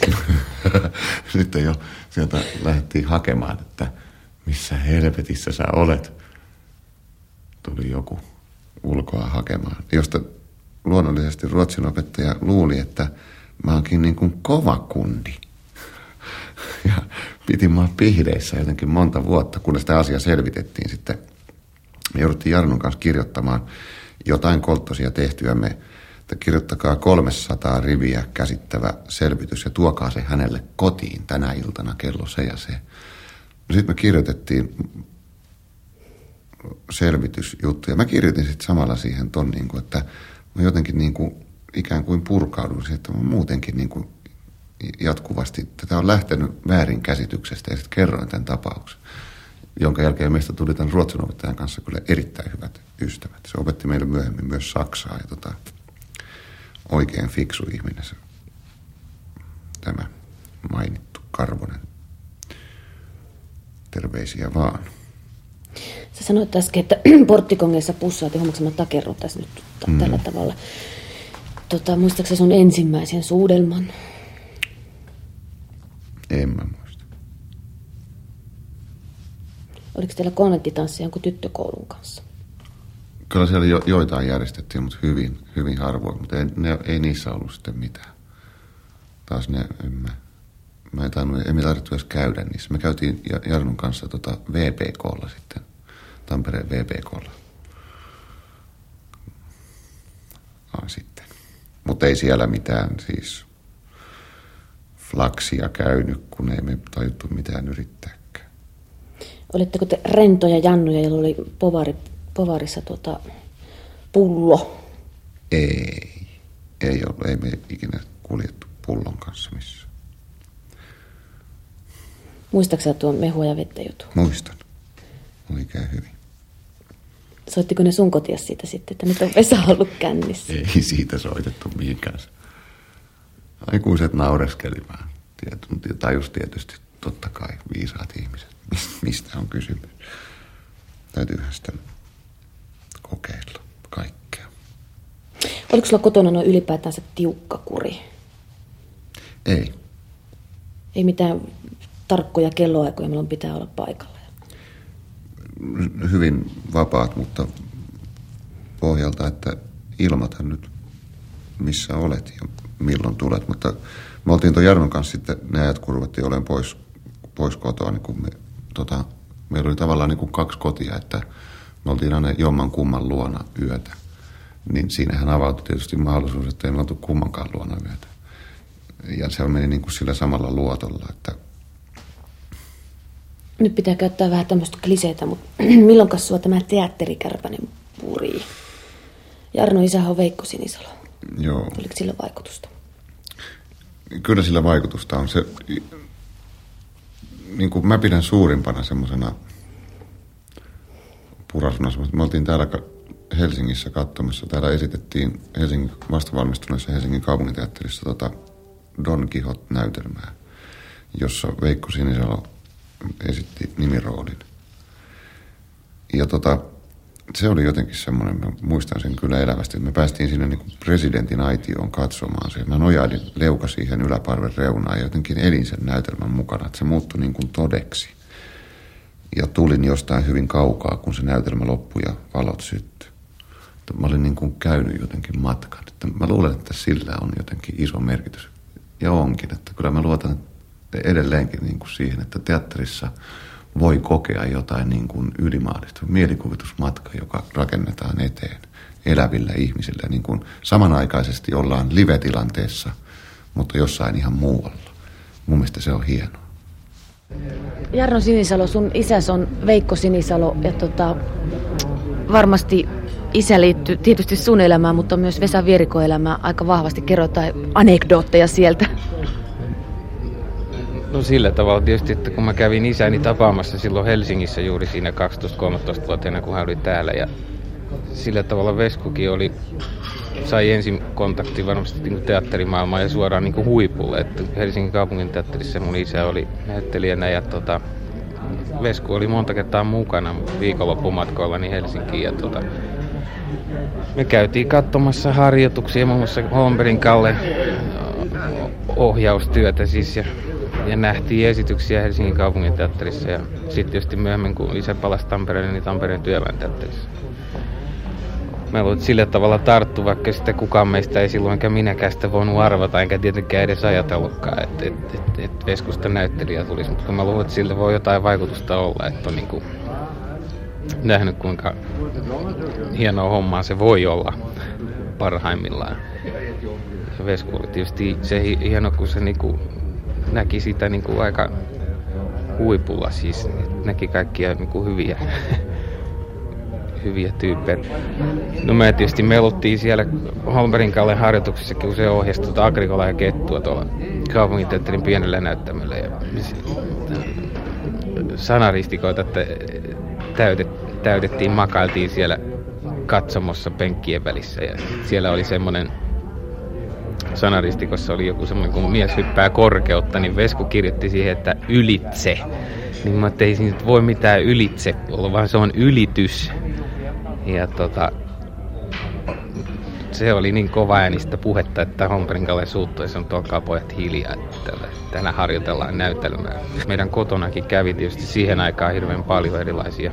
Sitten jo sieltä lähdettiin hakemaan, että missä helvetissä sä olet. Tuli joku ulkoa hakemaan, josta luonnollisesti ruotsin opettaja luuli, että mä oonkin niin kuin kova kundi. Ja piti mua pihdeissä jotenkin monta vuotta, kunnes tämä asia selvitettiin sitten me jouduttiin Jarnon kanssa kirjoittamaan jotain kolttosia tehtyämme, että kirjoittakaa 300 riviä käsittävä selvitys ja tuokaa se hänelle kotiin tänä iltana kello se ja se. No sitten me kirjoitettiin selvitysjuttuja. Mä kirjoitin sitten samalla siihen ton, niin kuin, että mä jotenkin niin kuin, ikään kuin purkaudun siihen, että mä muutenkin niin kuin, jatkuvasti, tätä on lähtenyt väärinkäsityksestä ja sitten kerroin tämän tapauksen jonka jälkeen meistä tuli tämän ruotsin opettajan kanssa kyllä erittäin hyvät ystävät. Se opetti meille myöhemmin myös Saksaa ja tota, oikein fiksu ihminen se, tämä mainittu Karvonen. Terveisiä vaan. Sä sanoit äsken, että porttikongeissa pussaat ja mä takerron tässä nyt mm. tällä tavalla. Tota, muistaakseni sun ensimmäisen suudelman? En mä muista. Oliko teillä konventtitanssia jonkun tyttökoulun kanssa? Kyllä siellä jo, joitain järjestettiin, mutta hyvin, hyvin harvoin. Mutta ei, ne, ei niissä ollut sitten mitään. Taas ne, en mä, mä en tainnut, ei me tarvittu edes käydä niissä. Me käytiin Jarnun kanssa tota VPKlla sitten, Tampereen VPKlla. Ah, sitten. Mutta ei siellä mitään siis flaksia käynyt, kun ei me tajuttu mitään yrittää. Olitteko te rentoja jannuja, joilla oli povari, povarissa tuota, pullo? Ei, ei ollut. Ei me ikinä kuljettu pullon kanssa missään. Muistaaksä tuon mehua ja vettä juttu? Muistan. Oikein hyvin. Soittiko ne sun kotias siitä sitten, että nyt on Vesa ollut kännissä? Ei siitä soitettu mihinkään. Aikuiset naureskeli vaan. Tajus tietysti totta kai viisaat ihmiset, mistä on kysymys. Täytyyhän sitä kokeilla kaikkea. Oliko sulla kotona noin ylipäätänsä tiukka kuri? Ei. Ei mitään tarkkoja kelloaikoja, milloin pitää olla paikalla? Hyvin vapaat, mutta pohjalta, että ilmoita nyt missä olet ja milloin tulet. Mutta me oltiin tuon Jarnon kanssa sitten ne ajat, kun ruvettiin olemaan pois, pois kotoa, niin kun me, tota, meillä oli tavallaan niin kuin kaksi kotia, että me oltiin aina jomman kumman luona yötä. Niin siinähän avautui tietysti mahdollisuus, että ei me oltu kummankaan luona yötä. Ja se meni niin kuin sillä samalla luotolla, että nyt pitää käyttää vähän tämmöistä kliseitä, mutta milloin sua tämä teatterikärpänen purii? Jarno isä on Veikko Sinisalo. Joo. Oliko sillä vaikutusta? Kyllä sillä vaikutusta on. Se, niin kuin mä pidän suurimpana semmoisena purasuna. Me oltiin täällä Helsingissä katsomassa. Täällä esitettiin Helsingin, vastavalmistuneessa Helsingin kaupunginteatterissa tota Don Quixote-näytelmää, jossa Veikko Sinisalo esitti nimiroolin. Ja tota, se oli jotenkin semmoinen, mä muistan sen kyllä elävästi, että me päästiin sinne niin presidentin aitioon katsomaan se. Mä nojailin leuka siihen yläparven reunaan ja jotenkin elin sen näytelmän mukana, että se muuttui niin kuin todeksi. Ja tulin jostain hyvin kaukaa, kun se näytelmä loppui ja valot syttyi. Mä olin niin kuin käynyt jotenkin matkan. Että mä luulen, että sillä on jotenkin iso merkitys. Ja onkin, että kyllä mä luotan edelleenkin niin kuin siihen, että teatterissa voi kokea jotain niin kuin ylimaallista. Mielikuvitusmatka, joka rakennetaan eteen elävillä ihmisillä. Niin kuin samanaikaisesti ollaan live-tilanteessa, mutta jossain ihan muualla. Mun mielestä se on hienoa. Jarno Sinisalo, sun isäs on Veikko Sinisalo ja tota, varmasti isä liittyy tietysti sun elämään, mutta myös Vesa Vieriko elämään aika vahvasti. Kerrotaan anekdootteja sieltä. No sillä tavalla tietysti, että kun mä kävin isäni tapaamassa silloin Helsingissä juuri siinä 12-13-vuotiaana, kun hän oli täällä. Ja sillä tavalla Veskukin oli, sai ensin kontakti varmasti niin teatterimaailmaan ja suoraan niin huipulle. Että Helsingin kaupungin teatterissa mun isä oli näyttelijänä ja tota, Vesku oli monta kertaa mukana viikonloppumatkoilla niin Helsinkiin. Ja tota, me käytiin katsomassa harjoituksia, muun muassa Holmberin Kalle ohjaustyötä siis ja ja nähtiin esityksiä Helsingin kaupungin teatterissa ja sitten tietysti myöhemmin kun isä palasi Tampereelle, niin Tampereen työväen teatterissa. Mä luulen, sillä tavalla tarttu, vaikka sitä kukaan meistä ei silloin enkä minäkään sitä voinut arvata, enkä tietenkään edes ajatellutkaan, että et, et, et Veskusta näyttelijä tulisi. Mutta mä luulen, että sillä voi jotain vaikutusta olla, että on niin kuin nähnyt kuinka hienoa hommaa se voi olla parhaimmillaan. Vesku oli tietysti se hieno, kun se niinku näki sitä niin kuin aika huipulla siis. Näki kaikkia niin kuin hyviä, hyviä tyyppejä. No me tietysti meluttiin siellä Holmberin Kalle harjoituksessa, kun se ohjasi tuota Agrikola ja Kettua tuolla kaupunginteatterin pienellä näyttämöllä. Ja sanaristikoita täydet, täydettiin, makailtiin siellä katsomossa penkkien välissä ja siellä oli semmoinen sanaristikossa oli joku semmoinen, kun mies hyppää korkeutta, niin Vesku kirjoitti siihen, että ylitse. Niin mä ei siinä voi mitään ylitse olla, vaan se on ylitys. Ja tota, se oli niin kova äänistä puhetta, että Homperinkalle suuttui ja sanoi, olkaa pojat hiljaa, että tänä harjoitellaan näytelmää. Meidän kotonakin kävi tietysti siihen aikaan hirveän paljon erilaisia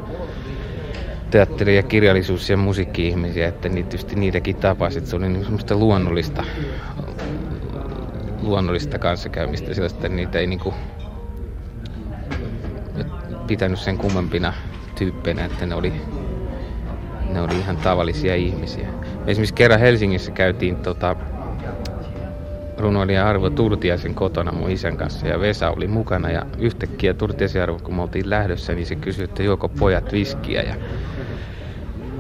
teatteri- ja kirjallisuus- ja musiikki-ihmisiä, että tietysti niitäkin tapasi, että se oli niin semmoista luonnollista, luonnollista kanssakäymistä, sellaista, että niitä ei niinku pitänyt sen kummempina tyyppeinä, että ne oli, ne oli ihan tavallisia ihmisiä. Me esimerkiksi kerran Helsingissä käytiin tota, runoilija Arvo Turtiaisen kotona mun isän kanssa ja Vesa oli mukana ja yhtäkkiä Turtiaisen Arvo, kun me oltiin lähdössä, niin se kysyi, että juoko pojat viskiä ja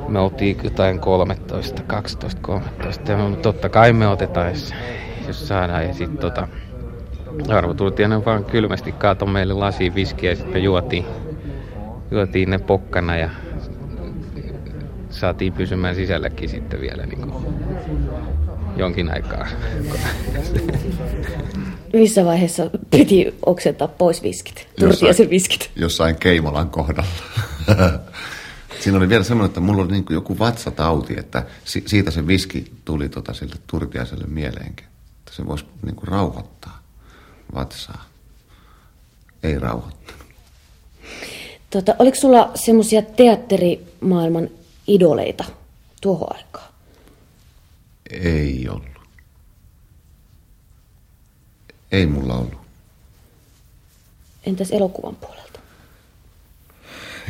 me oltiin jotain 13, 12, 13. Ja totta kai me otetaan, jos, jos saadaan. Ja sitten tota, Arvo Turtianen vaan kylmästi kaatoi meille lasiin viskiä ja sitten me juotiin, juotiin ne pokkana ja saatiin pysymään sisälläkin sitten vielä niin kuin jonkin aikaa. Missä vaiheessa piti oksentaa pois viskit? Turtiaisen viskit. Jossain Keimolan kohdalla. Siinä oli vielä semmoinen, että mulla oli niin joku vatsatauti, että si- siitä se viski tuli tota sille Turtiaiselle mieleenkin. Että se voisi niin kuin rauhoittaa vatsaa. Ei rauhoittanut. Tota, oliko sulla semmoisia teatterimaailman idoleita tuohon aikaan? Ei ollut. Ei mulla ollut. Entäs elokuvan puolelta?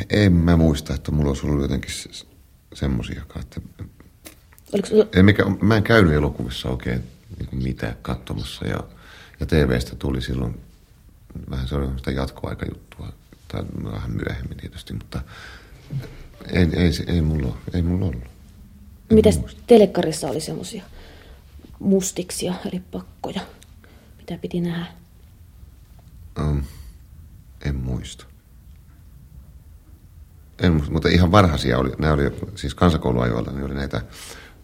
En mä muista, että mulla olisi ollut jotenkin se- semmosiakaan. Että Oliko mikä, mä en käynyt elokuvissa oikein niin mitään katsomassa ja, ja TVstä tuli silloin vähän se oli sitä jatkoaikajuttua, tai vähän myöhemmin tietysti, mutta ei, ei, ei, mulla, ei mulla ollut. En mitäs muista. telekkarissa oli semmoisia mustiksia, eli pakkoja, mitä piti nähdä? Um, en muista. En mutta ihan varhaisia oli, nämä oli, siis kansakouluajoilla, niin oli näitä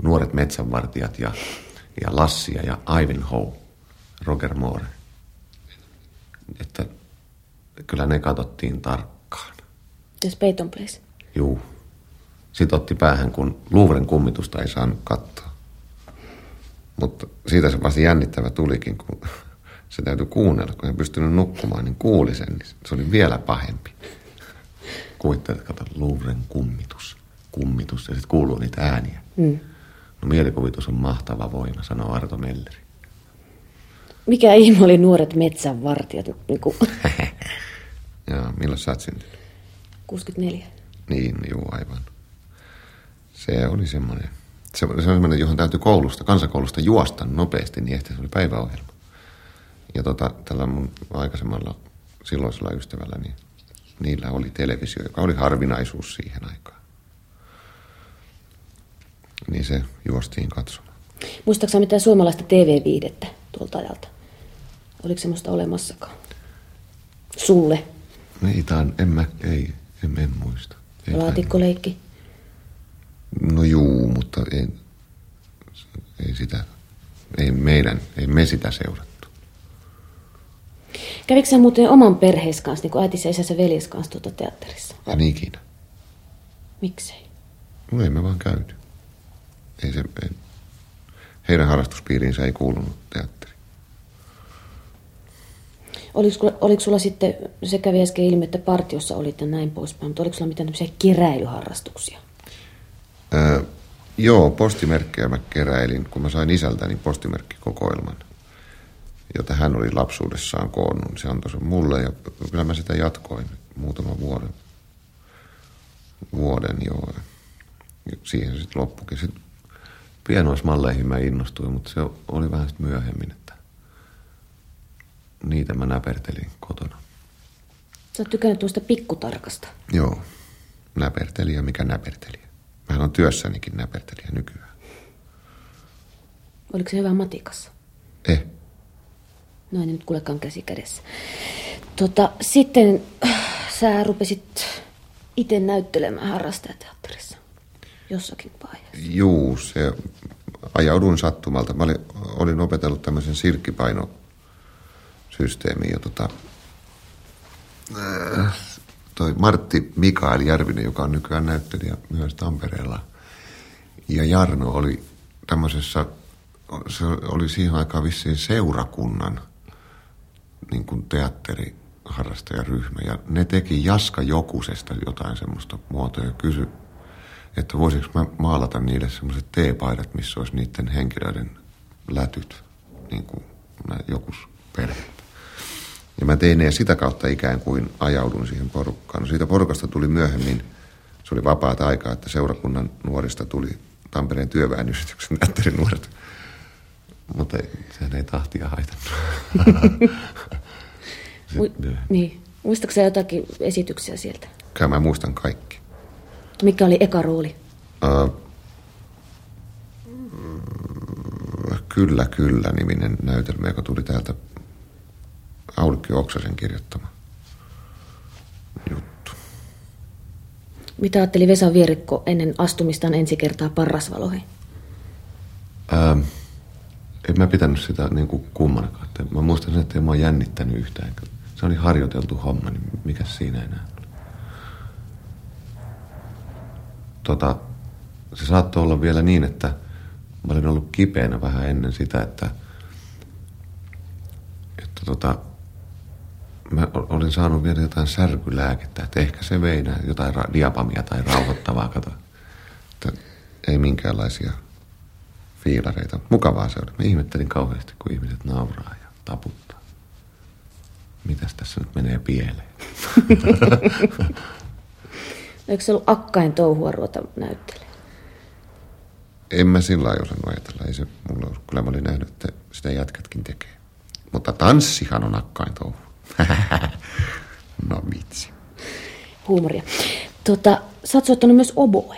nuoret metsänvartijat ja, ja Lassia ja Ivanhoe, Roger Moore. Että kyllä ne katsottiin tarkkaan. Mitäs Peyton Place? Juu. Sitten otti päähän, kun Louvren kummitusta ei saanut katsoa. Mutta siitä se vasta jännittävä tulikin, kun se täytyy kuunnella. Kun ei pystynyt nukkumaan, niin kuuli sen, niin se oli vielä pahempi. Kuvittelet, että kato, Louvren kummitus, kummitus, ja sitten kuuluu niitä ääniä. Mm. No mielikuvitus on mahtava voima, sanoo Arto Melleri. Mikä ihme oli nuoret metsänvartijat? Niin kuin Ja milloin sä oot syntynyt? 64. Niin, juu, aivan. Se oli semmoinen, se oli semmoinen, johon täytyy koulusta, kansakoulusta juosta nopeasti, niin että se oli päiväohjelma. Ja tota, tällä mun aikaisemmalla silloisella ystävällä, niin niillä oli televisio, joka oli harvinaisuus siihen aikaan. Niin se juostiin katsomaan. Muistaaksä mitään suomalaista TV-viidettä tuolta ajalta? Oliko semmoista olemassakaan? Sulle. Ei, taan, en mä, ei, en, en muista. Ei Laatikkoleikki. No juu, mutta ei, ei sitä, ei meidän, ei me sitä seurattu. Kävikö sä muuten oman perheesi kanssa, niin kuin äitissä, isänsä, veljes kanssa tuota teatterissa? Ikinä. Miksei? No ei me vaan käyty. Ei se, ei. Heidän harrastuspiiriinsä ei kuulunut teatteri. Oliko, oliko sulla sitten, se kävi äsken ilmi, että partiossa olit ja näin poispäin, mutta oliko sulla mitään tämmöisiä keräilyharrastuksia? Öö, joo, postimerkkejä mä keräilin, kun mä sain isältäni postimerkkikokoelman, jota hän oli lapsuudessaan koonnut. Se antoi sen mulle ja kyllä mä sitä jatkoin muutaman vuoden. Vuoden joo. Ja Siihen sitten loppukin. Sitten pienoismalleihin mä innostuin, mutta se oli vähän sitten myöhemmin, että niitä mä näpertelin kotona. Sä oot tykännyt tuosta pikkutarkasta. Joo, näpertelijä, mikä näpertelijä. Mähän on työssänikin näpertelijä nykyään. Oliko se hyvä matikassa? Eh, No ei nyt kuulekaan käsi kädessä. Tota, sitten äh, sä rupesit itse näyttelemään harrastajateatterissa jossakin vaiheessa. juu, se ajauduin sattumalta. Mä olin, olin opetellut tämmöisen sirkkipainosysteemin ja tota, äh, toi Martti Mikael Järvinen, joka on nykyään näyttelijä myös Tampereella, ja Jarno oli tämmöisessä, se oli siihen aikaan vissiin seurakunnan niin kuin teatteriharrastajaryhmä. Ja ne teki Jaska Jokusesta jotain semmoista muotoa ja kysy, että voisiko mä maalata niille semmoiset teepaidat, missä olisi niiden henkilöiden lätyt, niin kuin Jokus perhettä. Ja mä tein ne ja sitä kautta ikään kuin ajaudun siihen porukkaan. No siitä porukasta tuli myöhemmin, se oli vapaata aikaa, että seurakunnan nuorista tuli Tampereen työväenyhdistyksen teatterinuoret. Mutta ei- sehän ei tahtia haitannut. Mu- niin. Muistatko sä jotakin esityksiä sieltä? Kyllä mä muistan kaikki. Mikä oli eka rooli? Uh, kyllä, kyllä niminen näytelmä, joka tuli täältä Aulikki Oksasen kirjoittama juttu. Mitä ajatteli Vesa Vierikko ennen astumistaan ensi kertaa parrasvaloihin? Ää, en mä pitänyt sitä niin kuin kummanakaan. Mä muistan sen, että ei mua jännittänyt yhtään. Se oli harjoiteltu homma, niin mikä siinä enää oli. Tota, se saattoi olla vielä niin, että mä olin ollut kipeänä vähän ennen sitä, että, että tota, mä olin saanut vielä jotain särkylääkettä, että ehkä se vei jotain ra- diapamia tai rauhoittavaa, kato. Että ei minkäänlaisia fiilareita. Mukavaa se oli. Mä ihmettelin kauheasti, kun ihmiset nauraa ja taputtaa. Mitäs tässä nyt menee pieleen? Eikö se ollut akkain touhua ruveta näyttelemään? En mä sillä lailla osannut ajatella. Ei se mulla ollut. Kyllä mä olin nähnyt, että sitä jätkätkin tekee. Mutta tanssihan on akkain touhu. no vitsi. Huumoria. Tota, sä oot soittanut myös oboe.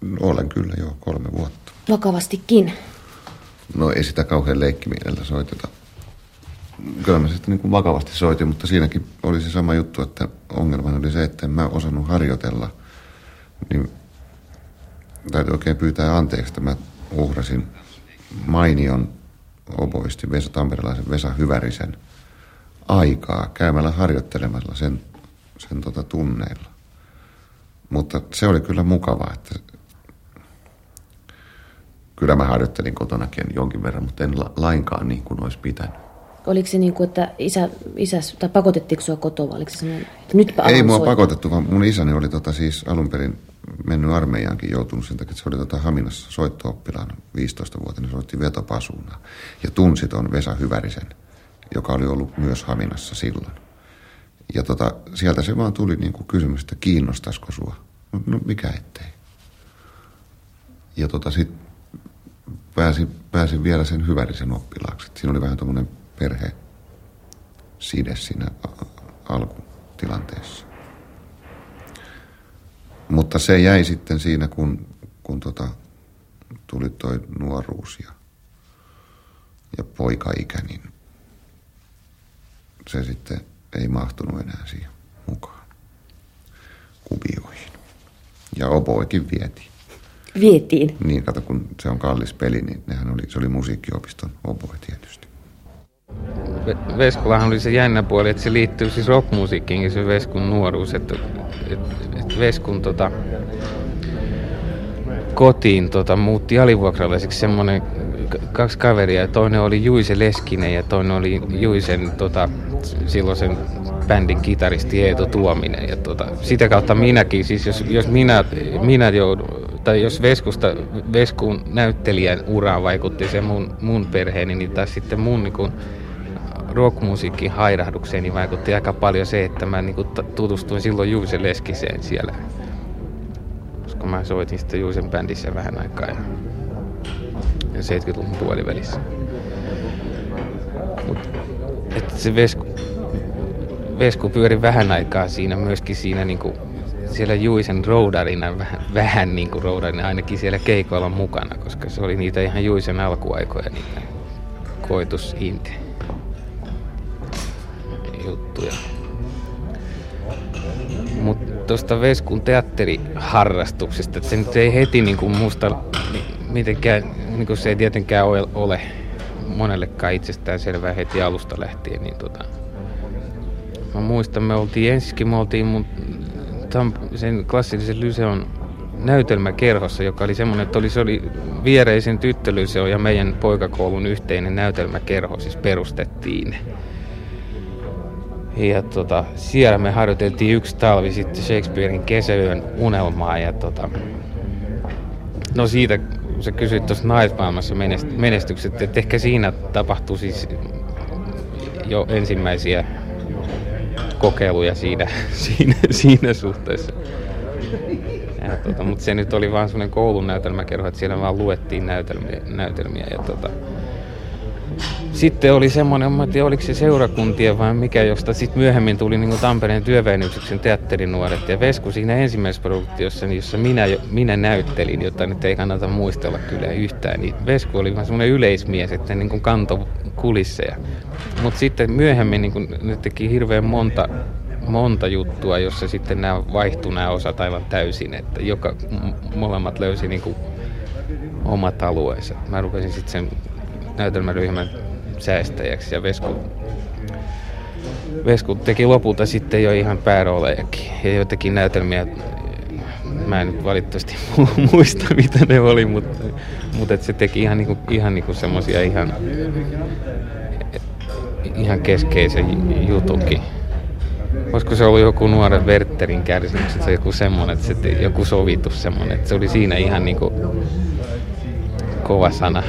No, olen kyllä jo kolme vuotta. Vakavastikin. No ei sitä kauhean leikkimielellä soiteta. Kyllä mä sitten niin vakavasti soitin, mutta siinäkin oli se sama juttu, että ongelmana oli se, että en mä osannut harjoitella. Niin täytyy oikein pyytää anteeksi, että mä uhrasin mainion oboisti Vesa Tamperelaisen Vesa Hyvärisen aikaa käymällä harjoittelemalla sen, sen tota tunneilla. Mutta se oli kyllä mukavaa, että kyllä mä harjoittelin kotonakin jonkin verran, mutta en la- lainkaan niin kuin olisi pitänyt. Oliko se niin kuin, että isä, isäs, tai pakotettiinko sua kotoa, vai oliko se sellainen, että nyt Ei mua soittaa? pakotettu, vaan mun isäni oli tota siis alun perin mennyt armeijaankin joutunut sen takia, että se oli tota Haminassa soitto-oppilaana 15-vuotiaana, soitti vetopasuunaa. Ja tunsi ton Vesa Hyvärisen, joka oli ollut myös Haminassa silloin. Ja tota, sieltä se vaan tuli niinku kysymys, että kiinnostaisiko sua. No, no mikä ettei. Ja tota sit pääsin, pääsin vielä sen Hyvärisen oppilaaksi. Siinä oli vähän tuommoinen perhe side siinä alkutilanteessa. Mutta se jäi sitten siinä, kun, kun tota, tuli toi nuoruus ja, ja poikaikä, niin se sitten ei mahtunut enää siihen mukaan kuvioihin. Ja oboikin vietiin. Vietiin. Niin, kato, kun se on kallis peli, niin nehän oli, se oli musiikkiopiston oboe tietysti. Ve- Veskullahan oli se jännä puoli, että se liittyy siis rockmusiikkiin, se Veskun nuoruus, että, että, että Veskun tota, kotiin tota, muutti alivuokralaiseksi semmoinen kaksi kaveria, ja toinen oli Juise Leskinen ja toinen oli Juisen tota, silloisen bändin kitaristi Eeto Tuominen. Ja tota, sitä kautta minäkin, siis jos, jos minä, minä joudun, tai jos Veskusta, Veskun näyttelijän uraan vaikutti se mun, mun perheeni, niin taas sitten mun niin kun, rockmusiikin hairahdukseen niin vaikutti aika paljon se, että mä niin tutustuin silloin Juuse Leskiseen siellä. Koska mä soitin sitten Juusen bändissä vähän aikaa ja, ja 70-luvun puolivälissä. Mut, että se Vesku, Vesku pyöri vähän aikaa siinä myöskin siinä niinku, siellä Juisen roudarina vähän, vähän niin kuin roudarina ainakin siellä keikoilla mukana, koska se oli niitä ihan Juisen alkuaikoja niitä koitusinte juttuja. Mutta tuosta Veskun teatteriharrastuksesta, että se nyt ei heti niinku musta mitenkään, niinku se ei tietenkään ole, ole monellekaan itsestään selvää heti alusta lähtien, niin tota, mä muistan, me oltiin ensikin, me oltiin mun sen klassillisen lyseon näytelmäkerhossa, joka oli semmoinen, että oli, se oli viereisen tyttölyseo ja meidän poikakoulun yhteinen näytelmäkerho siis perustettiin. Ja tota, siellä me harjoiteltiin yksi talvi sitten Shakespearein kesäyön unelmaa ja tota, no siitä sä kysyit tuossa naismaailmassa menest- menestykset, että ehkä siinä tapahtui siis jo ensimmäisiä kokeiluja siinä, siinä, siinä suhteessa. Tota, mutta se nyt oli vaan semmoinen koulun näytelmäkerho, että siellä vaan luettiin näytelmiä, näytelmiä ja tota, sitten oli semmoinen, mä en tiedä oliko se seurakuntien vai mikä, josta sitten myöhemmin tuli niin Tampereen työväenyksiksen teatterinuoret. Ja Vesku siinä ensimmäisessä produktiossa, niin jossa minä, minä näyttelin, jota nyt ei kannata muistella kyllä yhtään, niin Vesku oli vähän semmoinen yleismies, että niin kuin kanto kulisseja. Mutta sitten myöhemmin niin kuin, ne teki hirveän monta monta juttua, jossa sitten nämä vaihtui nämä osat aivan täysin, että joka, molemmat löysi niin kuin omat alueensa. Mä rupesin sitten sen näytelmäryhmän säästäjäksi ja Vesku, Vesku teki lopulta sitten jo ihan pääroolejakin ja joitakin näytelmiä mä en nyt valitettavasti muista mitä ne oli, mutta, mutta et se teki ihan, niinku, ihan niinku semmosia ihan, ihan keskeisen jutunkin. Olisiko se ollut joku nuoren Werterin että se joku semmoinen, että se, joku sovitus semmoinen, että se oli siinä ihan niinku kova sana.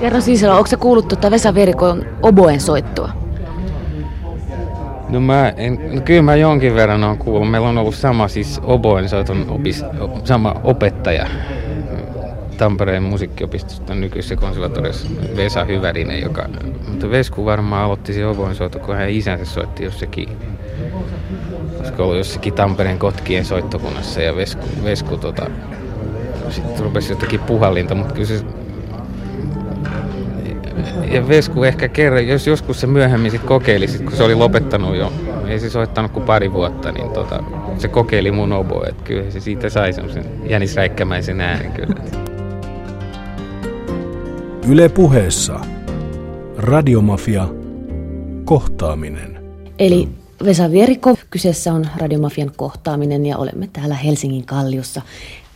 Kerro Siisala, onko se kuullut tuota Vesa Verikon oboen soittoa? No mä en, no kyllä mä jonkin verran on kuullut. Meillä on ollut sama siis oboen soiton opis, sama opettaja Tampereen musiikkiopistosta nykyisessä konservatoriossa Vesa Hyvärinen, joka, mutta Vesku varmaan aloitti se oboen soitto, kun hän isänsä soitti jossakin, olisiko ollut jossakin Tampereen kotkien soittokunnassa ja Vesku, Vesku tota, sitten rupesi jotakin puhallinta, mutta kyllä se ja Vesku ehkä kerran, jos joskus se myöhemmin sit kokeili, sit kun se oli lopettanut jo, ei se soittanut kuin pari vuotta, niin tota, se kokeili mun oboe, että kyllä se siitä sai semmoisen jänisräikkämäisen äänen kyllä. Yle puheessa. Radiomafia. Kohtaaminen. Eli Vesa Vierikko, kyseessä on Radiomafian kohtaaminen ja olemme täällä Helsingin Kalliossa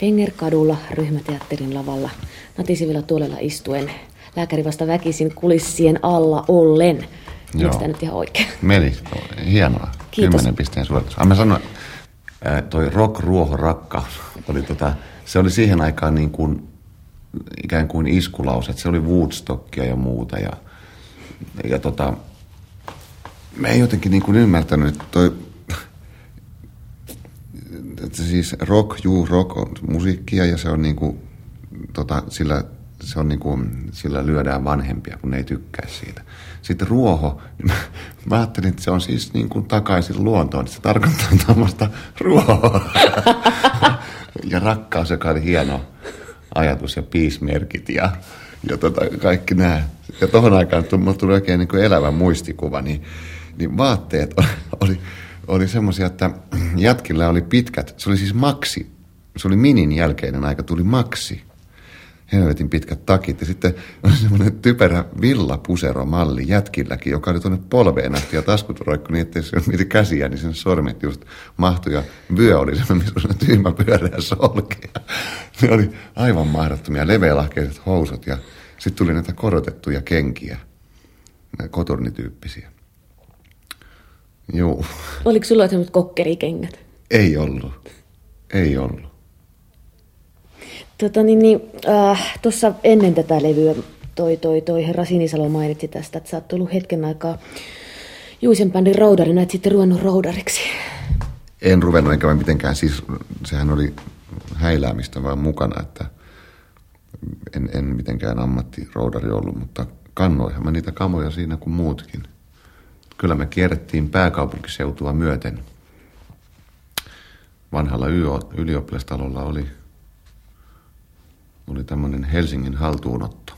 Vengerkadulla ryhmäteatterin lavalla natisivilla tuolella istuen lääkäri vasta väkisin kulissien alla ollen. Joo. tämä nyt ihan oikein? Meni. Hienoa. Kiitos. Kymmenen pisteen suoritus. Ah, mä sanoin, toi rock, ruoho, rakkaus, oli tota, se oli siihen aikaan niin kuin, ikään kuin iskulause. Se oli Woodstockia ja muuta. Ja, ja tota, mä en jotenkin niin kuin ymmärtänyt, että toi, että siis rock, juu, rock on musiikkia ja se on niin kuin, tota, sillä se on niin kuin, sillä lyödään vanhempia, kun ne ei tykkää siitä. Sitten ruoho, niin mä, mä ajattelin, että se on siis niin kuin takaisin luontoon, että se tarkoittaa tämmöistä ruohoa. ja rakkaus, joka oli hieno ajatus ja piismerkit ja, ja tota, kaikki nämä. Ja tohon aikaan tuli oikein niin kuin elävä muistikuva, niin, niin vaatteet oli, oli, oli semmoisia, että jätkillä oli pitkät, se oli siis maksi, se oli minin jälkeinen aika, tuli maksi helvetin pitkät takit. Ja sitten on semmoinen typerä villapuseromalli jätkilläkin, joka oli tuonne polveen asti ja taskut roikku niin, että se miti käsiä, niin sen sormet just mahtui. Ja vyö oli semmoinen, missä oli tyhmä pyöreä solkea. Ne oli aivan mahdottomia leveälahkeiset housut ja sitten tuli näitä korotettuja kenkiä, koturnityyppisiä. Joo. Oliko sulla semmoiset kokkerikengät? Ei ollut. Ei ollut. Tota, niin, niin, äh, Tuossa ennen tätä levyä toi, toi, toi herra Sinisalo mainitsi tästä, että sä oot tullut hetken aikaa Juisen bändin roudarina, et sitten ruvennut roudariksi. En ruvennut enkä mitenkään, siis sehän oli häiläämistä vaan mukana, että en, en mitenkään ammattiroudari ollut, mutta kannoihan mä niitä kamoja siinä kuin muutkin. Kyllä me kierrettiin pääkaupunkiseutua myöten. Vanhalla ylioppilastalolla oli oli tämmöinen Helsingin haltuunotto.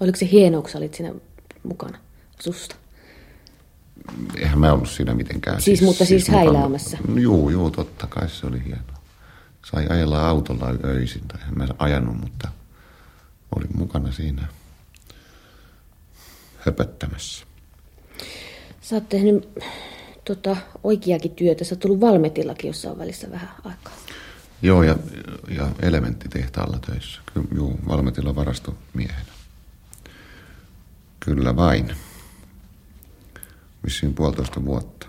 Oliko se hienoa, kun olit siinä mukana susta? Eihän mä ollut siinä mitenkään. Siis, siis mutta siis, siis häiläämässä? Juu, juu, totta kai se oli hienoa. Sai ajella autolla öisin, tai en mä ajanut, mutta olin mukana siinä höpöttämässä. Sä oot tehnyt tota, oikeakin työtä. Sä oot tullut Valmetillakin jossain välissä vähän aikaa. Joo, ja, ja elementtitehtaalla töissä. Joo, Valmetilla varastomiehenä. Kyllä vain. Vissiin puolitoista vuotta.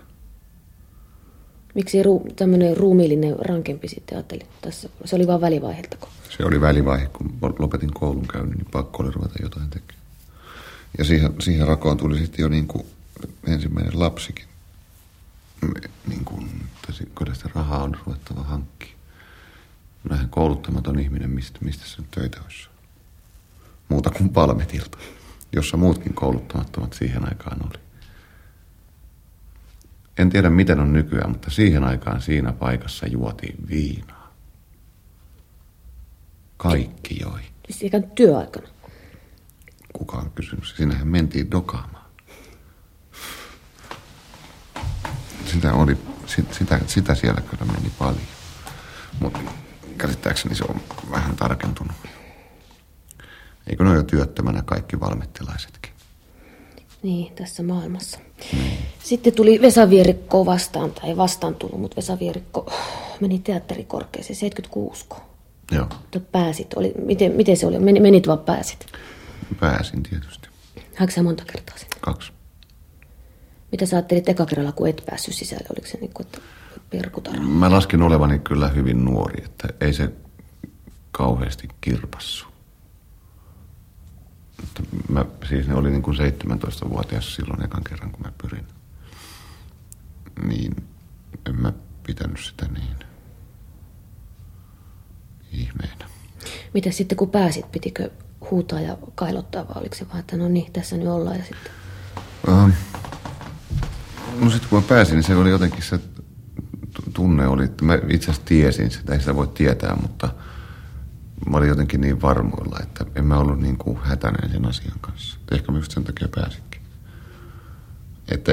Miksi ruu, tämmöinen ruumiillinen rankempi sitten ajattelin tässä? Se oli vain välivaiheeltako? Se oli välivaihe, kun lopetin koulun käynnin, niin pakko oli ruveta jotain tekemään. Ja siihen, siihen rakoon tuli sitten jo niin kuin ensimmäinen lapsikin. Niin kuin, sitä rahaa on ruvettava hankkia. Vähän kouluttamaton ihminen, mistä, mistä se töitä olisi. Muuta kuin Palmetilta, jossa muutkin kouluttamattomat siihen aikaan oli. En tiedä miten on nykyään, mutta siihen aikaan siinä paikassa juotiin viinaa. Kaikki joi. Siis ikään työaikana. Kuka on kysynyt? Siinähän mentiin dokaamaan. Sitä, oli, sitä, sitä siellä kyllä meni paljon. Mutta käsittääkseni se on vähän tarkentunut. Eikö ne ole jo työttömänä kaikki valmettilaisetkin? Niin, tässä maailmassa. Niin. Sitten tuli Vesa Vierikko vastaan, tai ei vastaan tullut, mutta Vesa Vierikko meni teatterikorkeeseen 76. Joo. Mutta pääsit, oli, miten, miten se oli? Menit vaan pääsit? Pääsin tietysti. Hankko monta kertaa sinne? Kaksi. Mitä sä ajattelit eka kerralla, kun et päässyt sisälle? Oliko se niin kuin, että perkutara? Mä laskin olevani kyllä hyvin nuori, että ei se kauheasti kirpassu. Mutta mä, siis ne oli niin kuin 17-vuotias silloin ekan kerran, kun mä pyrin. Niin en mä pitänyt sitä niin ihmeenä. Mitä sitten kun pääsit, pitikö huutaa ja kailottaa vai oliko se vaan, että no niin, tässä nyt ollaan ja sitten? Uh, no sitten kun mä pääsin, niin se oli jotenkin se tunne oli, että mä itse asiassa tiesin sitä, ei sitä voi tietää, mutta mä olin jotenkin niin varmoilla, että en mä ollut niin kuin hätäinen sen asian kanssa. Ehkä mä just sen takia pääsinkin. Että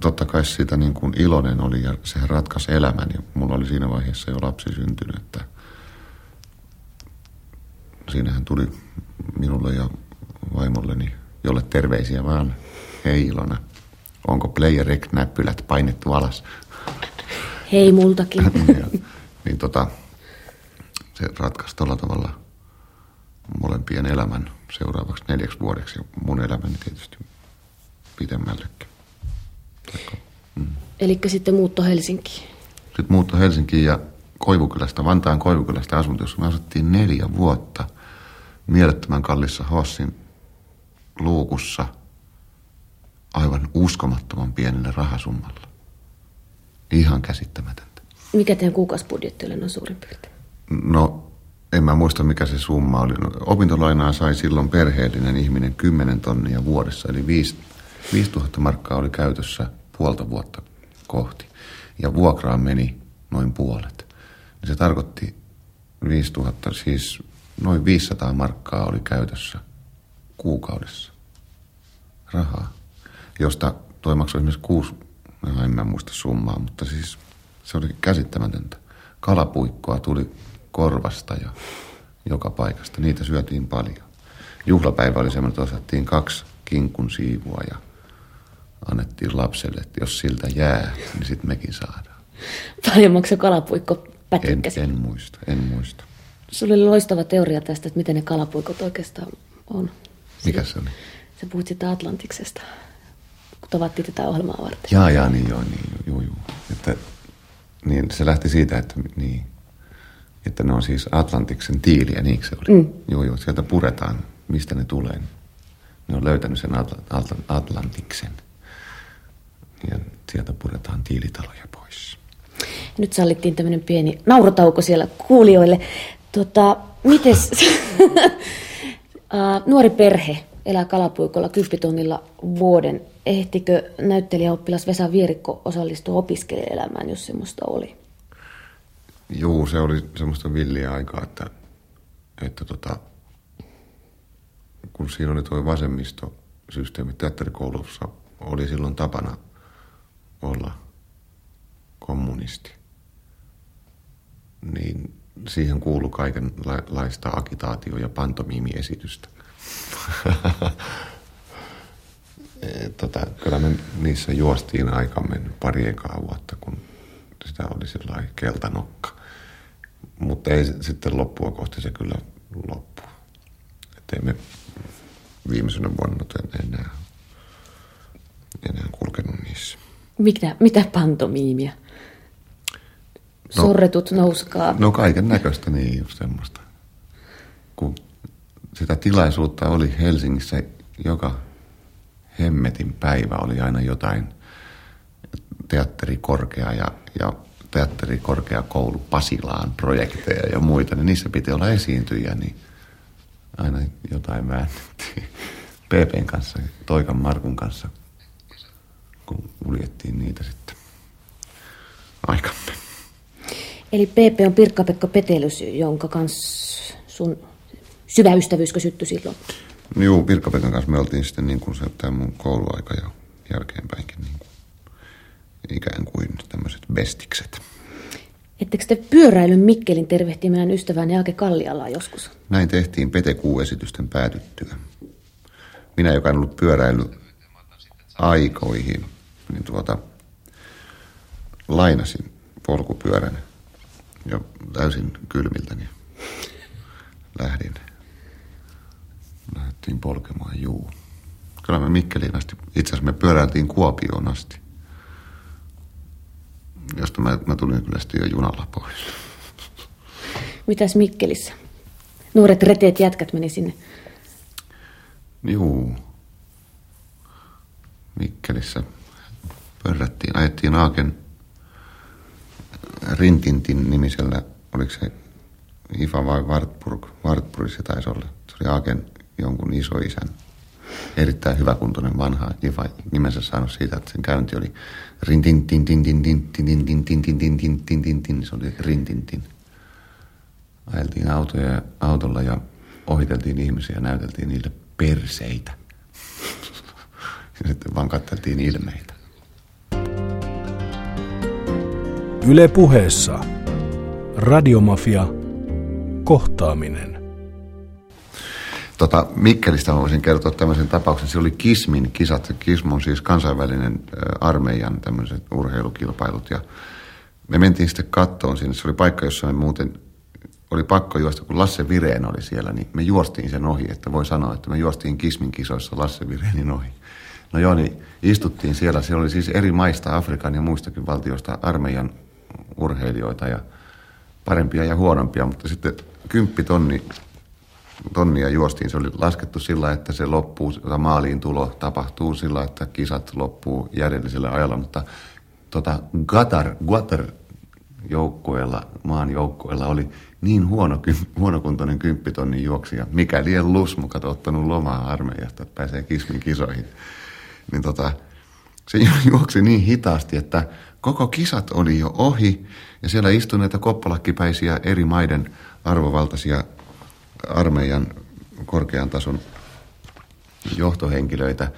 totta kai siitä niin kuin iloinen oli ja sehän ratkaisi elämän ja mulla oli siinä vaiheessa jo lapsi syntynyt, että siinähän tuli minulle ja vaimolleni, jolle terveisiä vaan, hei Ilona, onko player näppylät painettu alas? Hei multakin. ja, niin tota, se ratkaisi tuolla tavalla molempien elämän seuraavaksi neljäksi vuodeksi ja mun elämäni tietysti pitemmällekin. Mm. Eli sitten muutto Helsinkiin? Sitten muutto Helsinkiin ja Koivukylästä, Vantaan Koivukylästä asunto, jossa me asuttiin neljä vuotta mielettömän kallissa Hossin luukussa aivan uskomattoman pienellä rahasummalla. Ihan käsittämätöntä. Mikä teidän kuukausibudjetti oli noin suurin piirtein? No, en mä muista mikä se summa oli. No, opintolainaa sai silloin perheellinen ihminen 10 tonnia vuodessa, eli 5, 5000 markkaa oli käytössä puolta vuotta kohti. Ja vuokraan meni noin puolet. Niin se tarkoitti 5000, siis noin 500 markkaa oli käytössä kuukaudessa rahaa, josta toi maksoi esimerkiksi kuusi no en mä muista summaa, mutta siis se oli käsittämätöntä. Kalapuikkoa tuli korvasta ja joka paikasta. Niitä syötiin paljon. Juhlapäivä oli semmoinen, että osattiin kaksi kinkun siivua ja annettiin lapselle, että jos siltä jää, niin sitten mekin saadaan. Paljon maksoi kalapuikko pätykkäsi? En, en muista, en muista. Sulla oli loistava teoria tästä, että miten ne kalapuikot oikeastaan on. Mikä se oli? Sä puhut sitä Atlantiksesta tavattiin tätä ohjelmaa varten. Jaa, jaa, niin joo, niin joo, joo. Että, niin se lähti siitä, että, niin, että ne on siis Atlantiksen tiiliä, niin se oli? Mm. Joo, joo, sieltä puretaan, mistä ne tulee. Ne on löytänyt sen Atl- Atl- Atlantiksen. Ja sieltä puretaan tiilitaloja pois. Nyt sallittiin tämmöinen pieni naurotauko siellä kuulijoille. Tota, mites, nuori perhe elää kalapuikolla kymppitonnilla vuoden ehtikö näyttelijäoppilas Vesa Vierikko osallistua opiskelijaelämään, jos semmoista oli? Joo, se oli semmoista villiä aikaa, että, että tota, kun siinä oli tuo vasemmistosysteemi teatterikoulussa, oli silloin tapana olla kommunisti. Niin siihen kuului kaikenlaista agitaatio- ja pantomiimiesitystä. tota, kyllä me niissä juostiin aika mennyt pari ekaa vuotta, kun sitä oli sellainen keltanokka. Mutta ei sitten loppua kohti se kyllä loppu. Että ei me viimeisenä vuonna enää, enää kulkenut niissä. Mitä, mitä pantomiimia? No, Sorretut nouskaa. No kaiken näköistä niin just semmoista. Kun sitä tilaisuutta oli Helsingissä joka hemmetin päivä oli aina jotain teatterikorkea ja, ja teatterikorkeakoulu Pasilaan projekteja ja muita, niin niissä piti olla esiintyjä, niin aina jotain väännettiin. PPn kanssa, Toikan Markun kanssa, kun uljettiin niitä sitten aikamme. Eli PP on Pirkka-Pekka Petelys, jonka kanssa sun syvä ystävyyskö syttyi silloin? Joo, Pirkka-Pekan kanssa me oltiin sitten niin kuin se tämä mun kouluaika ja jälkeenpäinkin niin kuin, ikään kuin tämmöiset bestikset. Ettekö te pyöräilyn Mikkelin tervehtimään ystävään Jaake Kallialaa joskus? Näin tehtiin Pete-esitysten päätyttyä. Minä, joka en ollut pyöräily aikoihin, niin tuota, lainasin polkupyörän jo täysin kylmiltäni. Lähdin. Lähdettiin polkemaan, juu. Kyllä me Mikkeliin asti, itse asiassa me pyöräiltiin Kuopioon asti. Josta mä, mä tulin kyllä sitten jo junalla pois. Mitäs Mikkelissä? Nuoret reteet jätkät meni sinne. Juu. Mikkelissä pörrättiin, ajettiin Aaken Rintintin nimisellä, oliko se Ifa vai Wartburg, Wartburg se taisi olla. Se oli Aaken jonkun isoisän erittäin hyväkuntoinen vanha Ifa nimensä saanut siitä, että sen käynti oli rintintin, tin, tin, tin, tin, tin, tin, tin, tin, tin, tin, tin, tin, tin, se oli rintintin. Ajeltiin autoja, autolla ja ohiteltiin ihmisiä ja näyteltiin niille perseitä. ja sitten vaan katseltiin ilmeitä. Yle puheessa. Radiomafia. Kohtaaminen. Tota, Mikkelistä voisin kertoa tämmöisen tapauksen. Se oli Kismin kisat. Kism on siis kansainvälinen armeijan tämmöiset urheilukilpailut. Ja me mentiin sitten kattoon sinne. Se oli paikka, jossa me muuten oli pakko juosta, kun Lasse Vireen oli siellä, niin me juostiin sen ohi, että voi sanoa, että me juostiin Kismin kisoissa Lasse Vireenin ohi. No joo, niin istuttiin siellä. Se oli siis eri maista, Afrikan ja muistakin valtioista armeijan urheilijoita ja parempia ja huonompia, mutta sitten kymppitonni tonnia juostiin. Se oli laskettu sillä, että se loppuu, maaliin tulo tapahtuu sillä, että kisat loppuu järjellisellä ajalla, mutta tota, Gatar, Guatar joukkueella, maan joukkueella oli niin huono, huonokuntoinen kymppitonnin juoksija, mikä liian lusmukat ottanut lomaa armeijasta, että pääsee kismin kisoihin. Niin tota, se juoksi niin hitaasti, että koko kisat oli jo ohi ja siellä istuneita koppalakkipäisiä eri maiden arvovaltaisia armeijan korkean tason johtohenkilöitä.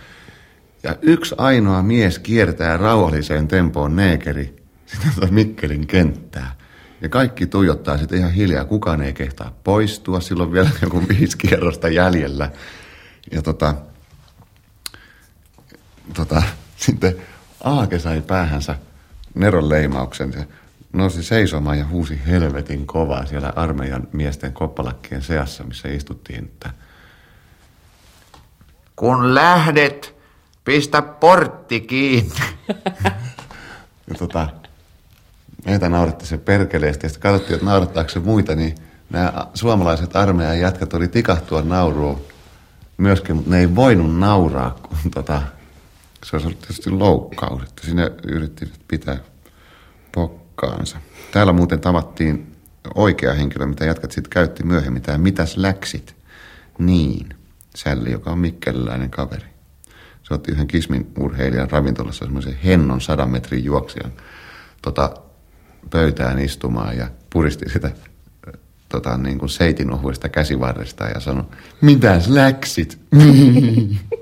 Ja yksi ainoa mies kiertää rauhalliseen tempoon neekeri sitä tuota Mikkelin kenttää. Ja kaikki tuijottaa sitten ihan hiljaa. Kukaan ei kehtaa poistua. Silloin vielä joku viisi kierrosta jäljellä. Ja tota, tota, sitten Aake sai päähänsä Neron leimauksen. Nousi seisomaan ja huusi helvetin kovaa siellä armeijan miesten koppalakkien seassa, missä istuttiin. Että Kun lähdet, pistä portti kiinni. ja tota, meitä nauratti se perkeleesti ja sitten katsottiin, että naurattaako se muita, niin nämä suomalaiset armeijan jätkät oli tikahtua nauruun myöskin, mutta ne ei voinut nauraa, kun tota, se olisi ollut tietysti loukkaus, että sinne yritti pitää pokkaansa. Täällä muuten tavattiin oikea henkilö, mitä jatkat sitten käytti myöhemmin, tämä Mitäs läksit? Niin, Sälli, joka on mikkeliläinen kaveri. Se otti yhden kismin urheilijan ravintolassa semmoisen hennon sadan metrin juoksijan tota, pöytään istumaan ja puristi sitä tota, niin kuin seitinohuista käsivarresta ja sanoi, mitäs läksit?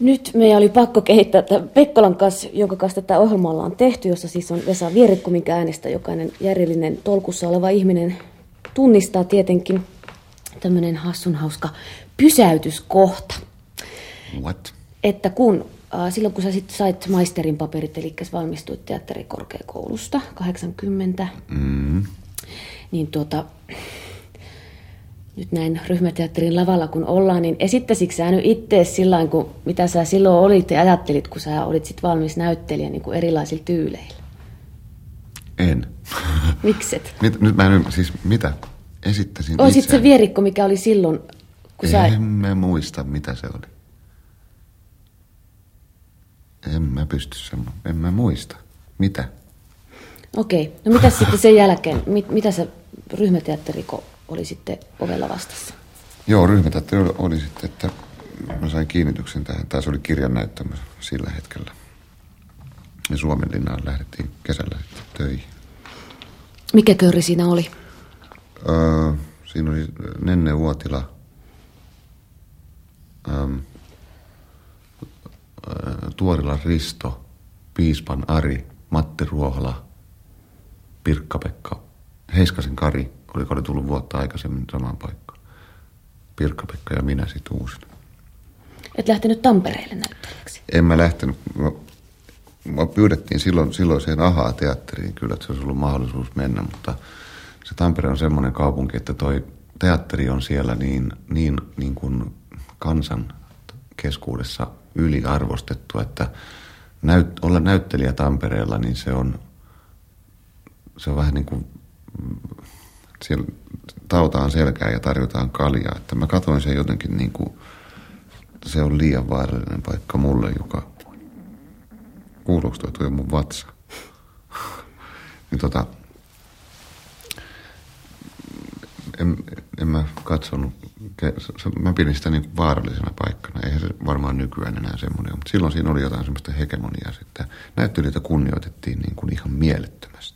Nyt meidän oli pakko kehittää tämän Pekkolan kanssa, jonka kanssa tätä ohjelmaa on tehty, jossa siis on Vesa Vierikko, minkä äänestä jokainen järjellinen tolkussa oleva ihminen tunnistaa tietenkin tämmöinen hassun hauska pysäytyskohta. What? Että kun, äh, silloin kun sä sit sait maisterin paperit, eli valmistuit teatterikorkeakoulusta 80, Mm. niin tuota, nyt näin ryhmäteatterin lavalla kun ollaan, niin esittäisikö sä nyt itse sillä kuin mitä sä silloin olit ja ajattelit, kun sä olit sit valmis näyttelijä niin kuin erilaisilla tyyleillä? En. Mikset? Mit, nyt mä en siis mitä? Esittäisin Oisit se itseäni. vierikko, mikä oli silloin, kun sä... En mä muista, mitä se oli. En mä pysty semmoinen. En mä muista. Mitä? Okei, no mitä sitten sen jälkeen, mit, mitä se ryhmäteatteriko oli sitten ovella vastassa? Joo, ryhmäteatteri oli, oli sitten, että mä sain kiinnityksen tähän. Tämä oli kirjan näyttämä sillä hetkellä. Ja Suomenlinnaan lähdettiin kesällä sitten töihin. Mikä köyri siinä oli? Öö, siinä oli Nenne Uotila, öö, Tuorila Risto, Piispan Ari, Matti Ruohola, Pirkka-Pekka, Heiskasen Kari, oliko oli tullut vuotta aikaisemmin samaan paikkaan. Pirkka-Pekka ja minä sitten uusina. Et lähtenyt Tampereelle näyttelijäksi? En mä lähtenyt. Mä, mä pyydettiin silloin, silloiseen Ahaa-teatteriin kyllä, että se olisi ollut mahdollisuus mennä, mutta se Tampere on semmoinen kaupunki, että toi teatteri on siellä niin, niin, niin kuin kansan keskuudessa yliarvostettu, että näyt, olla näyttelijä Tampereella, niin se on, se on vähän niin kuin, siellä tautaan selkää ja tarjotaan kaljaa. Että mä katsoin sen jotenkin niin kuin, se on liian vaarallinen paikka mulle, joka, kuuluuko toi, toi mun vatsa? niin tota, en, en mä katsonut, mä pidin sitä niin kuin vaarallisena paikkana. Eihän se varmaan nykyään enää semmoinen mutta silloin siinä oli jotain semmoista hegemoniaa. Että näyttelijöitä kunnioitettiin niin kuin ihan mielettömästi.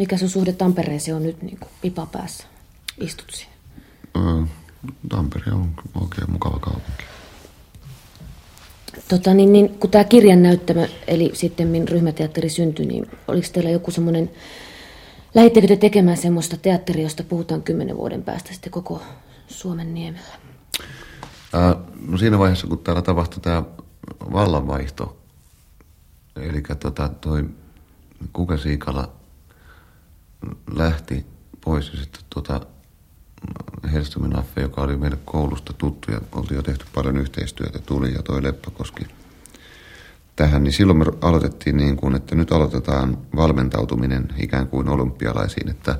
Mikä sun suhde Tampereeseen on nyt niin kuin pipa päässä? Istut siinä? Öö, Tampere on oikein mukava kaupunki. Tota, niin, niin, kun tämä kirjan näyttämö, eli sitten min ryhmäteatteri syntyi, niin oliko teillä joku semmoinen, lähittekö te tekemään semmoista teatteria, josta puhutaan kymmenen vuoden päästä sitten koko Suomen niemellä? Ää, no siinä vaiheessa, kun täällä tapahtui tämä vallanvaihto, eli tota, toi Kuka Siikala lähti pois ja sitten tota, Helsingin Affe, joka oli meille koulusta tuttu ja oltiin jo tehty paljon yhteistyötä, tuli ja toi Leppäkoski tähän, niin silloin me aloitettiin niin kuin, että nyt aloitetaan valmentautuminen ikään kuin olympialaisiin, että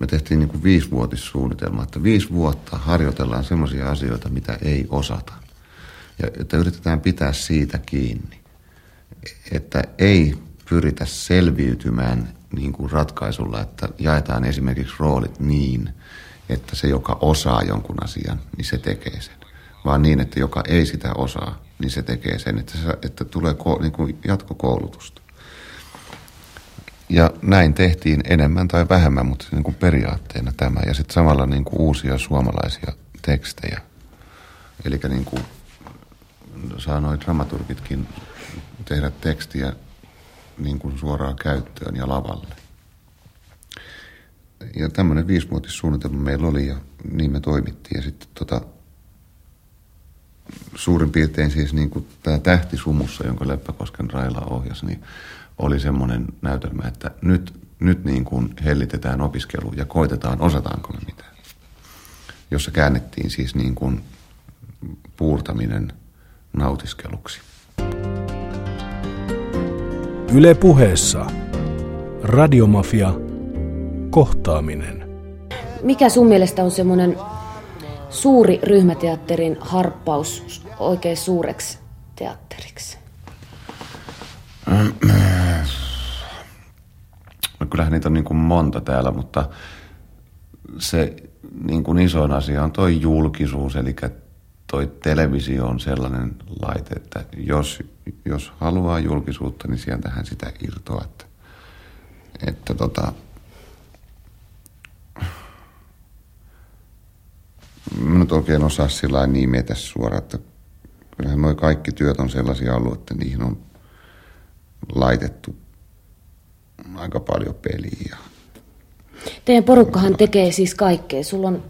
me tehtiin niin kuin viisivuotissuunnitelma, että viisi vuotta harjoitellaan sellaisia asioita, mitä ei osata. Ja että yritetään pitää siitä kiinni, että ei pyritä selviytymään niin kuin ratkaisulla, että jaetaan esimerkiksi roolit niin, että se, joka osaa jonkun asian, niin se tekee sen. Vaan niin, että joka ei sitä osaa, niin se tekee sen, että, se, että tulee ko, niin kuin jatkokoulutusta. Ja näin tehtiin enemmän tai vähemmän, mutta niin kuin periaatteena tämä. Ja sitten samalla niin kuin uusia suomalaisia tekstejä. Eli niin kuin saa noin dramaturgitkin tehdä tekstiä niin kuin suoraan käyttöön ja lavalle. Ja tämmöinen viisivuotissuunnitelma meillä oli ja niin me toimittiin. Ja sitten tota, suurin piirtein siis niin kuin tämä Tähti sumussa, jonka Leppäkosken Raila ohjasi, niin oli semmoinen näytelmä, että nyt, nyt niin kuin hellitetään opiskelu ja koitetaan, osataanko me mitään. Jossa käännettiin siis niin kuin puurtaminen nautiskeluksi. Yle puheessa. Radiomafia. Kohtaaminen. Mikä sun mielestä on semmoinen suuri ryhmäteatterin harppaus oikein suureksi teatteriksi? No kyllähän niitä on niin kuin monta täällä, mutta se niin kuin isoin asia on toi julkisuus, eli toi televisio on sellainen laite, että jos, jos haluaa julkisuutta, niin sieltähän sitä irtoaa. Että, että tota, mä nyt oikein osaa sillä nimetä suoraan, että kyllähän noi kaikki työt on sellaisia ollut, että niihin on laitettu aika paljon peliä. Teidän porukkahan tekee siis kaikkea. Sulla on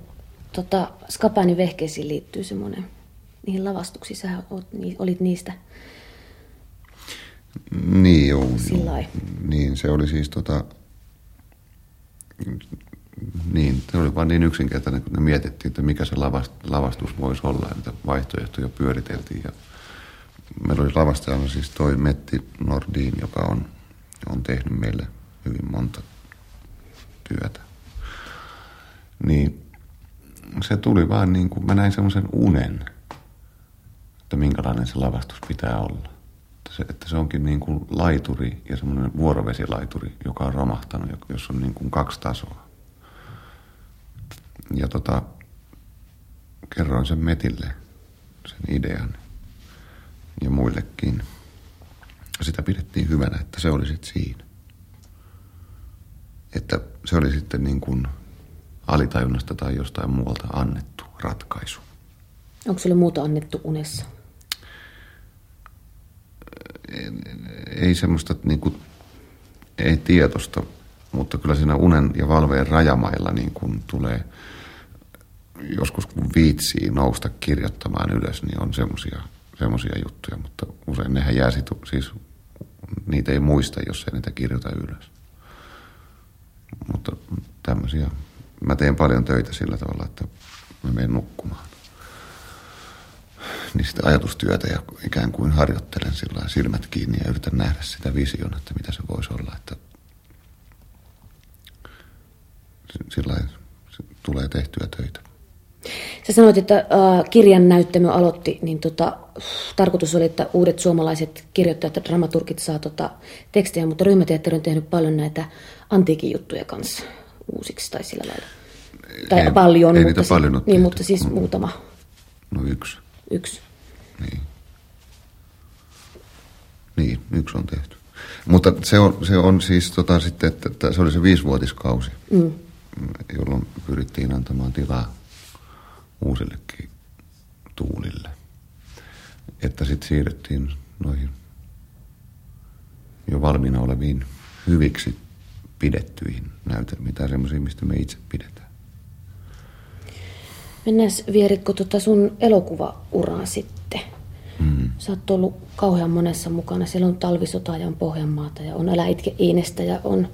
tota, Skapani vehkeisiin liittyy semmoinen, niihin lavastuksiin sä oot, olit niistä. Niin joo. Sillai. Niin, se oli siis tota, niin, se oli vain niin yksinkertainen, kun me mietittiin, että mikä se lavastus voisi olla, että vaihtoehtoja pyöriteltiin. Ja meillä oli lavastajana siis toi Metti Nordin, joka on, on tehnyt meille hyvin monta työtä. Niin se tuli vaan niin kuin, mä näin semmoisen unen. että minkälainen se lavastus pitää olla. Että se, että se onkin niin kuin laituri ja semmoinen vuorovesilaituri, joka on romahtanut, jos on niin kuin kaksi tasoa. Ja tota, kerroin sen Metille, sen idean ja muillekin. Sitä pidettiin hyvänä, että se oli sitten siinä. Että se oli sitten niin kuin alitajunnasta tai jostain muualta annettu ratkaisu. Onko sulle muuta annettu unessa? Ei semmoista niin kuin, ei tietosta, mutta kyllä siinä unen ja valveen rajamailla niin kuin tulee joskus kun viitsii nousta kirjoittamaan ylös, niin on semmoisia semmoisia juttuja, mutta usein nehän jää sit, siis niitä ei muista, jos ei niitä kirjoita ylös. Mutta tämmöisiä, mä teen paljon töitä sillä tavalla, että mä menen nukkumaan. Niin sitä ajatustyötä ja ikään kuin harjoittelen sillä silmät kiinni ja yritän nähdä sitä vision, että mitä se voisi olla, että sillä tulee tehtyä töitä. Sä sanoit, että äh, kirjan näyttämö aloitti, niin tota, tarkoitus oli, että uudet suomalaiset kirjoittajat ja dramaturgit saa tota, tekstejä, mutta ryhmäteatteri on tehnyt paljon näitä antiikin juttuja kanssa uusiksi tai sillä lailla. Tai ei, paljon, ei mutta, niitä paljon ole niin, mutta siis Mm. muutama. No yksi. Yksi. Niin. Niin, yksi on tehty. Mutta se on, se on siis tota sitten, että, että se oli se viisivuotiskausi, Mm. jolloin pyrittiin antamaan tilaa uusillekin tuulille. Että sitten siirryttiin noihin jo valmiina oleviin hyviksi pidettyihin näytelmiin tai semmoisiin, mistä me itse pidetään. Mennään Vierikko tota sun elokuvauraan sitten. Mm. Sä oot ollut kauhean monessa mukana. Siellä on Talvisota ja on Pohjanmaata ja on Älä itke Iinestä ja on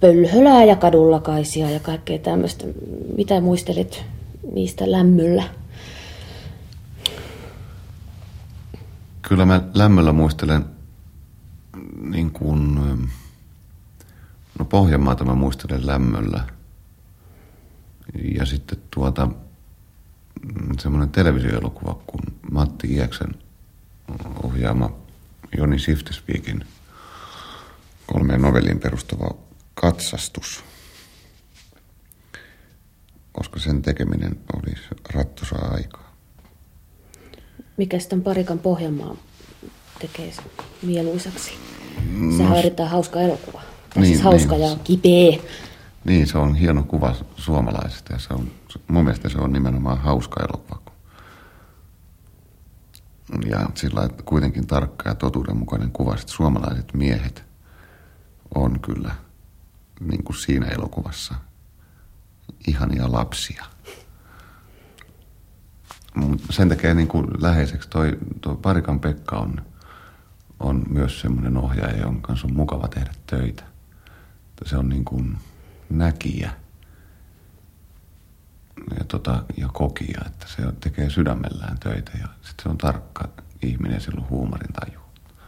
Pölhölää ja Kadullakaisia ja kaikkea tämmöistä. Mitä muistelet niistä lämmöllä? Kyllä mä lämmöllä muistelen niin kuin, no Pohjanmaata mä muistelen lämmöllä. Ja sitten tuota, mm, semmoinen televisioelokuva kuin Matti Ieksen ohjaama Joni Siftesviikin kolmeen novelliin perustuva katsastus. Koska sen tekeminen oli rattosaa aikaa. Mikä sitten Parikan Pohjanmaa tekee mieluisaksi? Sehän on erittäin hauska elokuva. Niin, siis hauska niin. ja kipeä. Niin, se on hieno kuva suomalaisesta ja se on, mun mielestä se on nimenomaan hauska elokuva. Ja sillä lailla kuitenkin tarkka ja totuudenmukainen kuva, että suomalaiset miehet on kyllä niin kuin siinä elokuvassa ihania lapsia. Mut Sen tekee niin kuin läheiseksi toi, toi Parikan Pekka on, on myös semmoinen ohjaaja, jonka kanssa on mukava tehdä töitä. Se on niin kuin näkijä ja, tota, ja kokija, että se tekee sydämellään töitä ja sit se on tarkka ihminen sillä on huumorintaju.